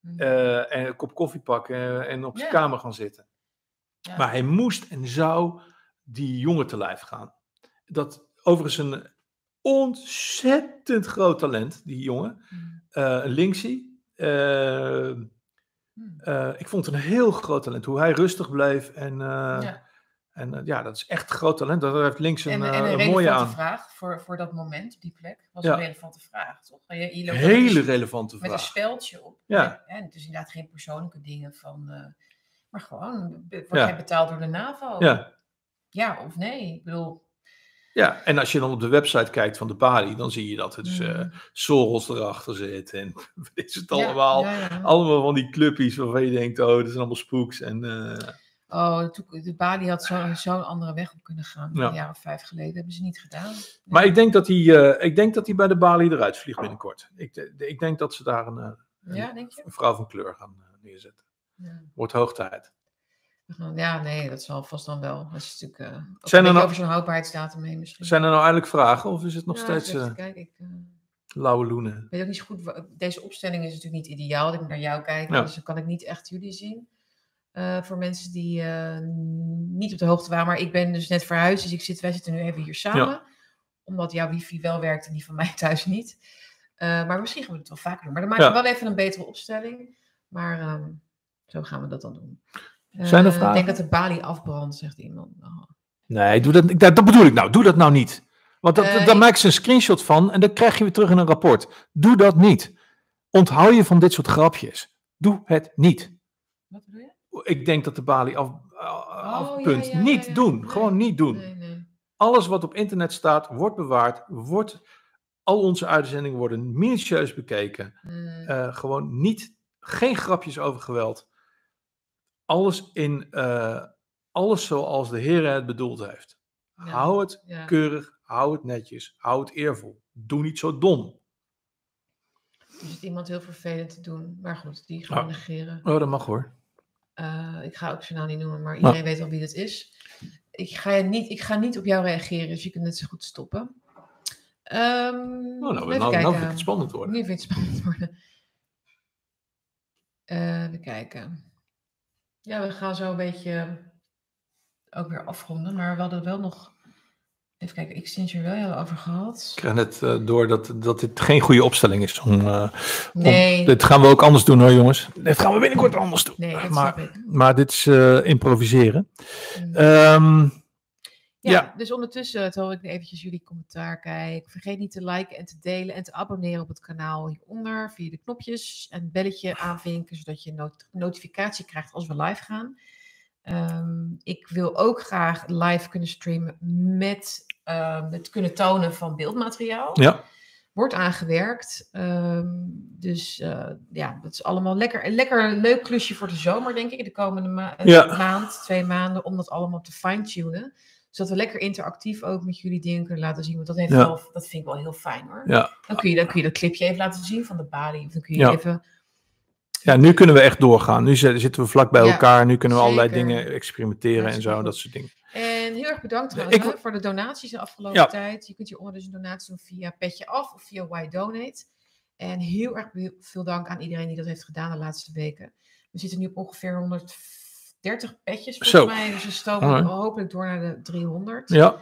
S2: mm.
S1: eh, en een kop koffie pakken en op zijn
S2: Ja.
S1: kamer gaan zitten. Maar hij moest en zou die jongen te lijf gaan. Dat overigens een ontzettend groot talent, die jongen.
S2: Mm,
S1: Eh, een linksie. Eh,
S2: mm.
S1: eh, ik vond het een heel groot talent. Hoe hij rustig bleef. En, eh,
S2: Ja.
S1: en eh, ja, dat is echt groot talent. Daar heeft links een,
S2: En,
S1: eh,
S2: en een
S1: een mooie
S2: relevante
S1: aan.
S2: vraag voor, voor dat moment op die plek. Was
S1: Ja.
S2: een relevante vraag, toch? Je,
S1: Hele relevante
S2: met een
S1: vraag.
S2: speldje op.
S1: Ja.
S2: En, het is inderdaad geen persoonlijke dingen van... eh, maar gewoon, be- word
S1: Ja.
S2: jij betaald door de NAVO?
S1: Ja.
S2: Ja of nee? Ik bedoel...
S1: ja, en als je dan op de website kijkt van de Bali, dan zie je dat er dus eh
S2: mm,
S1: Soros erachter zit. En [laughs] is het allemaal?
S2: ja, ja.
S1: Allemaal van die clubjes waarvan je denkt, oh, dat zijn allemaal spooks. En, eh,
S2: Oh, de Bali had zo- zo'n andere weg op kunnen gaan.
S1: Ja.
S2: Een jaar of vijf geleden. hebben ze niet gedaan.
S1: Maar ik denk dat hij, eh, ik denk dat hij bij de Bali eruit vliegt binnenkort. Ik, de- ik denk dat ze daar een, eh,
S2: Ja, denk je?
S1: een vrouw van kleur gaan eh, neerzetten.
S2: Ja.
S1: Wordt hoog tijd.
S2: Ja, nee, dat zal vast dan wel. Dat is natuurlijk uh,
S1: Zijn er nog-
S2: over zo'n houdbaarheidsdatum heen misschien.
S1: Zijn er nou eindelijk vragen of is het nog steeds
S2: kijken, ik eh,
S1: lauwe loenen?
S2: weet ook niet zo goed. Deze opstelling is natuurlijk niet ideaal. Ik moet naar jou kijken,
S1: Ja.
S2: dus dan kan ik niet echt jullie zien. Voor mensen die niet op de hoogte waren. Maar ik ben dus net verhuisd, dus ik zit, wij zitten nu even hier samen. Omdat jouw wifi wel werkt en die van mij [laughs] thuis niet. Maar misschien gaan we het wel vaker doen. Maar dan maken we
S1: Ja.
S2: wel even een betere opstelling. Maar ehm, zo gaan we dat dan doen.
S1: Zijn er
S2: Eh,
S1: vragen?
S2: Ik denk dat de balie afbrandt, zegt iemand. Oh.
S1: Nee, doe dat, dat, dat bedoel ik nou. Doe dat nou niet. Want dat,
S2: Eh,
S1: daar
S2: ik-
S1: maak ze een screenshot van en dan krijg je weer terug in een rapport. Doe dat niet. Onthoud je van dit soort grapjes. Doe het niet.
S2: Wat bedoel je?
S1: Ik denk dat de balie af,
S2: Oh,
S1: afpunt.
S2: ja, ja,
S1: niet
S2: ja, ja.
S1: doen.
S2: Nee.
S1: Gewoon niet doen.
S2: Nee, nee.
S1: Alles wat op internet staat, wordt bewaard. Wordt, al onze uitzendingen worden minutieus bekeken.
S2: Mm,
S1: Eh, gewoon niet, geen grapjes over geweld. Alles, in, eh, alles zoals de Heer het bedoeld heeft.
S2: Ja.
S1: Hou het
S2: ja.
S1: keurig, hou het netjes, hou het eervol. Doe niet zo dom.
S2: Er zit iemand heel vervelend te doen. Maar goed, die gaan
S1: Oh.
S2: we negeren.
S1: Oh, dat mag hoor.
S2: Eh, ik ga ook zijn naam niet noemen, maar iedereen weet al wie dat is. Ik ga, niet, ik ga niet op jou reageren, dus je kunt net zo goed stoppen.
S1: Oh, nou, nou, nou
S2: kijken.
S1: vind ik het spannend worden.
S2: Nu vind je het spannend worden. Eh, even kijken. Ja, we gaan zo een beetje ook weer afronden, maar we hadden wel nog... Even kijken, Extinction Rebellion hebben we over gehad.
S1: Ik krijg net eh, door dat, dat dit geen goede opstelling is. Om, eh, om-
S2: Nee,
S1: dit gaan we ook anders doen hoor jongens. Dit gaan we binnenkort anders doen.
S2: nee,
S1: maar,
S2: ik.
S1: maar dit is eh, improviseren.
S2: Mm.
S1: Ehm,
S2: Ja,
S1: Ja.
S2: dus ondertussen terwijl ik eventjes jullie commentaar kijk. Vergeet niet te liken en te delen en te abonneren op het kanaal hieronder via de knopjes en belletje aanvinken, zodat je not- notificatie krijgt als we live gaan. Ehm, ik wil ook graag live kunnen streamen met ehm, het kunnen tonen van beeldmateriaal.
S1: ja,
S2: Wordt aangewerkt. Ehm, dus eh, ja, dat is allemaal lekker. Een lekker leuk klusje voor de zomer, denk ik. De komende ma-
S1: Ja.
S2: maand, twee maanden, om dat allemaal te fine-tunen. Zodat we lekker interactief ook met jullie dingen kunnen laten zien. Want dat, heeft
S1: Ja.
S2: wel, dat vind ik wel heel fijn hoor.
S1: ja.
S2: Dan, kun je, dan kun je dat clipje even laten zien van de balie. Of dan kun je
S1: Ja.
S2: even...
S1: ja, nu kunnen we echt doorgaan. Nu zi- zitten we vlak bij elkaar. Nu kunnen we allerlei dingen experimenteren en zo. Dat soort dingen.
S2: En heel erg bedankt trouwens
S1: Ik
S2: hè,
S1: wil-
S2: voor de donaties de afgelopen tijd. Je kunt hieronder dus een donatie doen via Petje Af of via Why Donate. En heel erg veel dank aan iedereen die dat heeft gedaan de laatste weken. We zitten nu op ongeveer 130 petjes volgens
S1: Zo.
S2: mij. Dus we stomen
S1: Alright.
S2: hopelijk door naar de 300.
S1: Ja,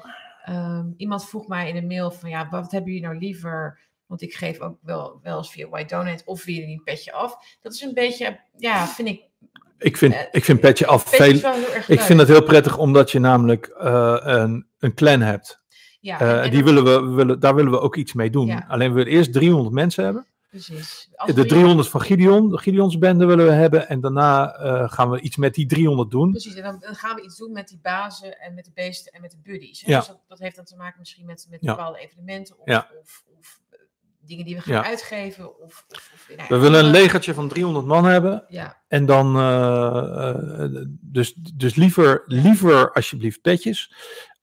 S2: Ehm, iemand vroeg mij in een mail van ja, wat hebben jullie nou liever? Want ik geef ook wel, wel eens via Why Donate of via die Petje Af. Dat is een beetje, ja, vind ik...
S1: ik vind,
S2: Eh,
S1: ik vind Petje Af
S2: Petje
S1: veel... Ik
S2: leuk.
S1: vind het heel prettig omdat je namelijk eh, een, een clan hebt.
S2: ja,
S1: Eh,
S2: en-
S1: die willen we, we willen, daar willen we ook iets mee doen.
S2: Ja.
S1: Alleen we willen eerst 300 mensen hebben.
S2: Precies. Als
S1: De
S2: we-
S1: 300 van Gideon, de Gideonsbende willen we hebben. En daarna eh, gaan we iets met die 300 doen.
S2: Precies, en dan, dan gaan we iets doen met die bazen en met de beesten en met de buddies. Hè?
S1: Ja.
S2: Dus dat, dat heeft dan te maken misschien met, met bepaalde evenementen of,
S1: Ja.
S2: of, of eh, dingen die we gaan
S1: Ja.
S2: uitgeven. Of, of, nou
S1: We willen een legertje van 300 man hebben.
S2: Ja,
S1: En dan, eh, dus, dus liever, liever alsjeblieft petjes.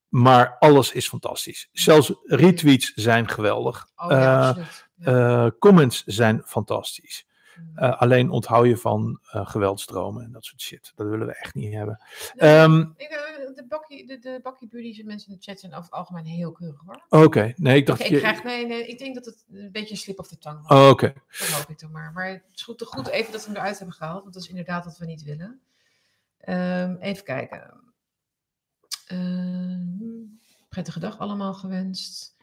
S1: Maar alles is fantastisch. Zelfs retweets zijn geweldig.
S2: oh, ja,
S1: Eh, comments zijn fantastisch.
S2: Mm.
S1: Eh, alleen onthoud je van eh geweldstromen en dat soort shit. Dat willen we echt niet hebben.
S2: Nee,
S1: Ehm,
S2: ik, eh, de bakkie, de, de bakkie mensen in de chat zijn over het algemeen heel keurig hoor.
S1: Oké, nee, ik dacht... Je-
S2: ik, krijg, nee, nee, ik denk dat het een beetje een slip of de tang was.
S1: Oh, Oké,
S2: Dat hoop ik dan maar. Maar het is goed, goed even dat we hem eruit hebben gehaald. Want dat is inderdaad wat we niet willen. Ehm, even kijken. Ehm, prettige dag allemaal gewenst.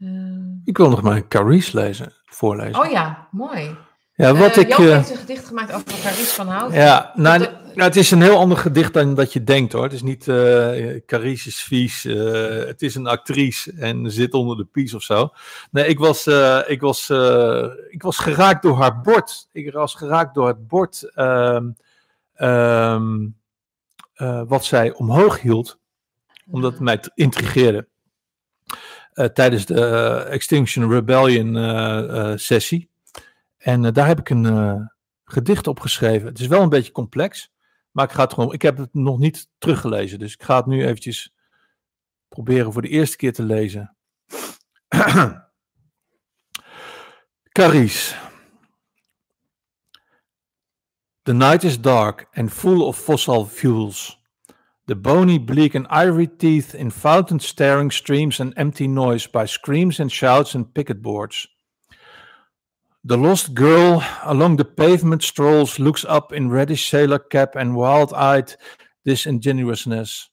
S2: Ehm,
S1: ik wil nog maar Carice lezen, voorlezen.
S2: oh ja, mooi.
S1: ja, wat
S2: Eh,
S1: ik...
S2: Jan
S1: eh,
S2: heeft een gedicht gemaakt over Carice van Hout.
S1: Ja, nou,
S2: Dat-
S1: nou, het is een heel ander gedicht dan dat je denkt hoor. Het is niet eh Carice is vies, eh, het is een actrice en zit onder de pies of zo. Nee, ik was, eh, ik was, eh, ik was geraakt door haar bord. Ik was geraakt door het bord eh, wat zij omhoog hield, omdat het mij t- intrigeerde. Eh, tijdens de eh, Extinction Rebellion eh, sessie. En daar heb ik een gedicht op geschreven. Het is wel een beetje complex, Maar ik ga het gewoon, ik heb het nog niet teruggelezen, dus ik ga het nu eventjes proberen voor de eerste keer te lezen. [clears throat] Carice. The night is dark and full of fossil fuels. The bony, bleak, and ivory teeth in fountain staring streams and empty noise by screams and shouts and picket boards. The lost girl along the pavement strolls, looks up in reddish sailor cap and wild eyed disingenuousness.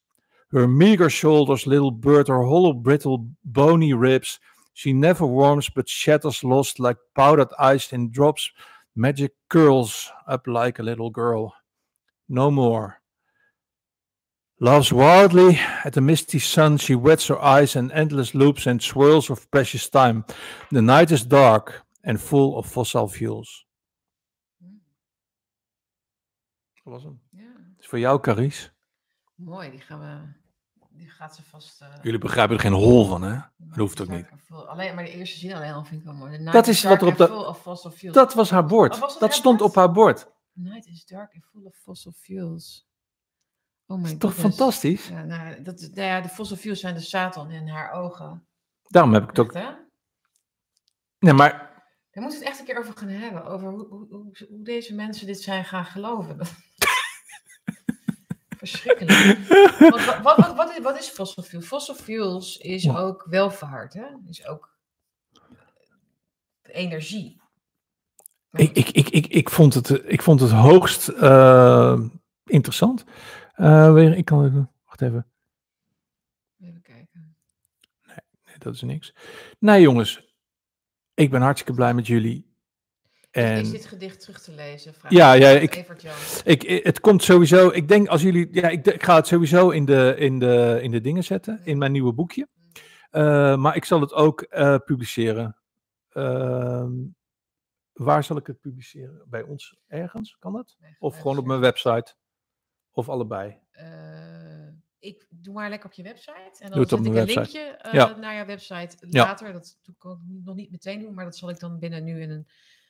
S1: Her meager shoulders, little bird, her hollow, brittle, bony ribs. She never warms but shatters lost like powdered ice in drops. Magic curls up like a little girl. No more. Laughs wildly at the misty sun, she wets her eyes in endless loops and swirls of precious time. The night is dark and full of fossil fuels. Dat was hem.
S2: Ja,
S1: is voor jou, Carice.
S2: mooi. Die gaan we. Die gaat ze vast. eh,
S1: Jullie begrijpen er geen hol van, hè? Dat hoeft ook niet.
S2: Alleen maar de eerste zin alleen al vind ik wel mooi.
S1: Dat is wat er op de-
S2: full of fossil fuels.
S1: Dat was haar bord.
S2: Oh, was dat
S1: stond op haar bord.
S2: The night is dark and full of fossil fuels. Oh my
S1: is toch
S2: goodness.
S1: fantastisch?
S2: Ja, nou, dat, nou ja, de fossil fuels zijn de Satan in haar ogen.
S1: Daarom heb ik het ook.
S2: Hè?
S1: Nee, maar
S2: Daar moeten we het echt een keer over gaan hebben. Over hoe, hoe, hoe, hoe deze mensen dit zijn gaan geloven. [laughs] Verschrikkelijk. Want wat, wat, wat, is, wat is fossil fuel? Fossil fuels is
S1: Ja.
S2: ook welvaart, hè? Is ook energie.
S1: ik, ik, ik, ik, ik, vond, het, eh, ik vond het hoogst eh, interessant. Eh, weer- ik kan even. Wacht even.
S2: Even kijken.
S1: Nee, dat is niks. Nee, jongens. Ik ben hartstikke blij met jullie.
S2: Is
S1: En
S2: dit gedicht terug te lezen? Vraag
S1: Ja, ja, ik- ik, het komt sowieso. Ik denk als jullie. Ja, ik, ik ga het sowieso in de, in, de, in de dingen zetten. In mijn nieuwe boekje. Eh, maar ik zal het ook eh, publiceren. Ehm, waar zal ik het publiceren? Bij ons ergens? Kan dat? Of gewoon op mijn website? Of allebei?
S2: Eh, ik doe maar lekker op je website. En dan zet ik een
S1: website.
S2: linkje eh,
S1: Ja.
S2: naar jouw website
S1: Ja.
S2: later. Dat doe ik nog niet meteen doen, maar dat zal ik dan binnen nu in een.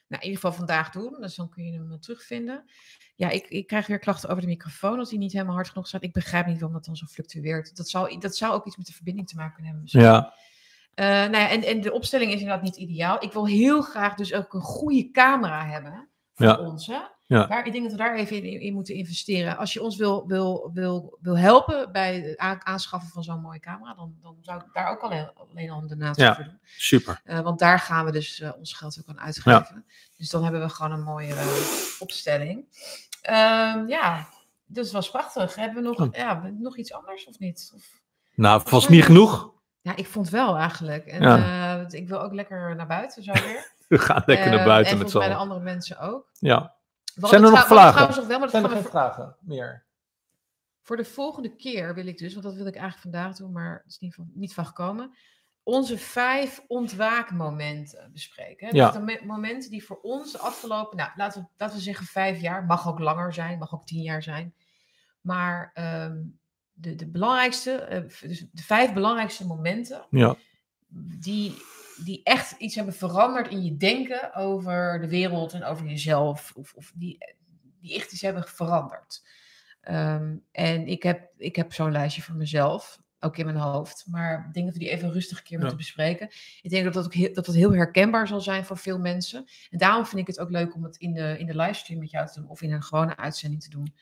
S2: Nou, in ieder geval vandaag doen. Dus dan kun je hem eh, terugvinden. Ja, ik, ik krijg weer klachten over de microfoon als die niet helemaal hard genoeg staat. Ik begrijp niet waarom dat dan zo fluctueert. Dat zou, dat zou ook iets met de verbinding te maken kunnen hebben. misschien.
S1: Ja.
S2: Eh, nou ja, en, en de opstelling is inderdaad niet ideaal. Ik wil heel graag dus ook een goede camera hebben voor
S1: Ja.
S2: ons. Hè?
S1: Ja.
S2: Daar, ik denk dat we daar even in, in moeten investeren. Als je ons wil, wil, wil, wil helpen bij het aanschaffen van zo'n mooie camera, dan, dan zou ik daar ook alleen, alleen al een donatie
S1: Ja.
S2: voor doen.
S1: Super.
S2: Eh, want daar gaan we dus eh, ons geld ook aan uitgeven. Dus dan hebben we gewoon een mooie eh, opstelling. Ehm, ja, dus was prachtig. Hebben we nog,
S1: Oh.
S2: ja, nog iets anders of niet? Of,
S1: Nou, vast niet genoeg.
S2: ja, ik vond wel eigenlijk. En
S1: Ja.
S2: ik wil ook lekker naar buiten zo weer. [laughs]
S1: We gaan lekker naar buiten
S2: en
S1: met z'n
S2: mij de andere mensen ook.
S1: Ja. Zijn er nog vragen?
S2: nog wel, maar dat
S1: Zijn er geen
S2: voor,
S1: vragen meer?
S2: voor de volgende keer wil ik dus, want dat wil ik eigenlijk vandaag doen, maar het is niet van, niet van gekomen. Onze vijf ontwaakmomenten bespreken. Hè?
S1: Ja.
S2: Dus de momenten die voor ons de afgelopen, nou laten we, laten we zeggen vijf jaar, mag ook langer zijn, mag ook tien jaar zijn. Maar ehm, de, de belangrijkste, eh, dus de vijf belangrijkste momenten
S1: Ja.
S2: die, die echt iets hebben veranderd in je denken over de wereld en over jezelf. Of, of die, die echt iets hebben veranderd. Ehm, en ik heb, ik heb zo'n lijstje voor mezelf, ook in mijn hoofd. Maar ik denk dat we die even rustig een keer
S1: Ja.
S2: moeten bespreken. Ik denk dat dat, ook heel, dat dat heel herkenbaar zal zijn voor veel mensen. En daarom vind ik het ook leuk om het in de, in de livestream met jou te doen. Of in een gewone uitzending te doen.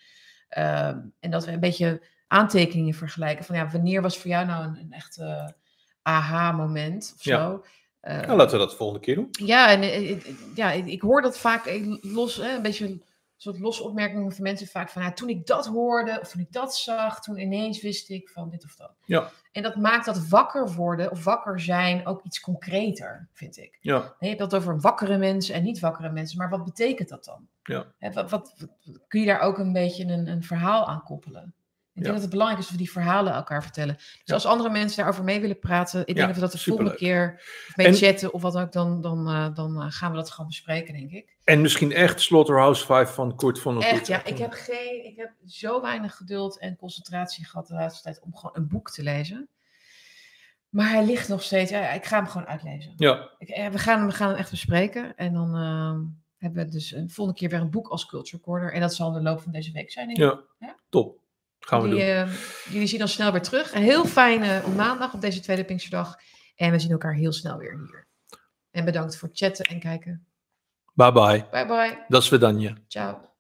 S2: Ehm, en dat we een beetje aantekeningen vergelijken. Van ja, wanneer was voor jou nou een, een echte aha-moment of zo? Eh,
S1: Nou, laten we dat de volgende keer doen.
S2: ja, en eh, eh, ja, ik, hoor dat vaak eh, los, een beetje een soort losse opmerkingen van mensen vaak van, ja, toen ik dat hoorde of toen ik dat zag, toen ineens wist ik van dit of dat.
S1: Ja.
S2: En dat maakt dat wakker worden of wakker zijn ook iets concreter, vind ik.
S1: Ja.
S2: Je hebt dat over wakkere mensen en niet wakkere mensen, maar wat betekent dat dan?
S1: Ja.
S2: Wat, wat- kun je daar ook een beetje een, een verhaal aan koppelen? Ik denk
S1: Ja.
S2: dat het belangrijk is dat we die verhalen elkaar vertellen. Dus
S1: Ja.
S2: als andere mensen daarover mee willen praten, ik denk
S1: Ja,
S2: dat we dat de volgende keer mee
S1: En-
S2: chatten of wat ook, dan, dan, eh, dan eh, gaan we dat gewoon bespreken, denk ik.
S1: En misschien echt Slaughterhouse 5 van Kurt van
S2: Echt, ja, ik heb, geen, ik heb zo weinig geduld en concentratie gehad de laatste tijd om gewoon een boek te lezen. Maar hij ligt nog steeds, ja, ik ga hem gewoon uitlezen.
S1: Ja,
S2: Ik, eh, we, gaan, hem- we gaan hem echt bespreken en dan, hebben we dus een volgende keer weer een boek als Culture Corner. En dat zal in de loop van deze week zijn. Denk ik.
S1: Ja,
S2: Ja?
S1: top. Gaan we
S2: jullie,
S1: doen.
S2: eh, jullie zien ons snel weer terug. Een heel fijne maandag op deze tweede Pinksterdag. En we zien elkaar heel snel weer hier. En bedankt voor het chatten en kijken.
S1: Bye bye.
S2: Bye bye.
S1: Dat is.
S2: Ciao.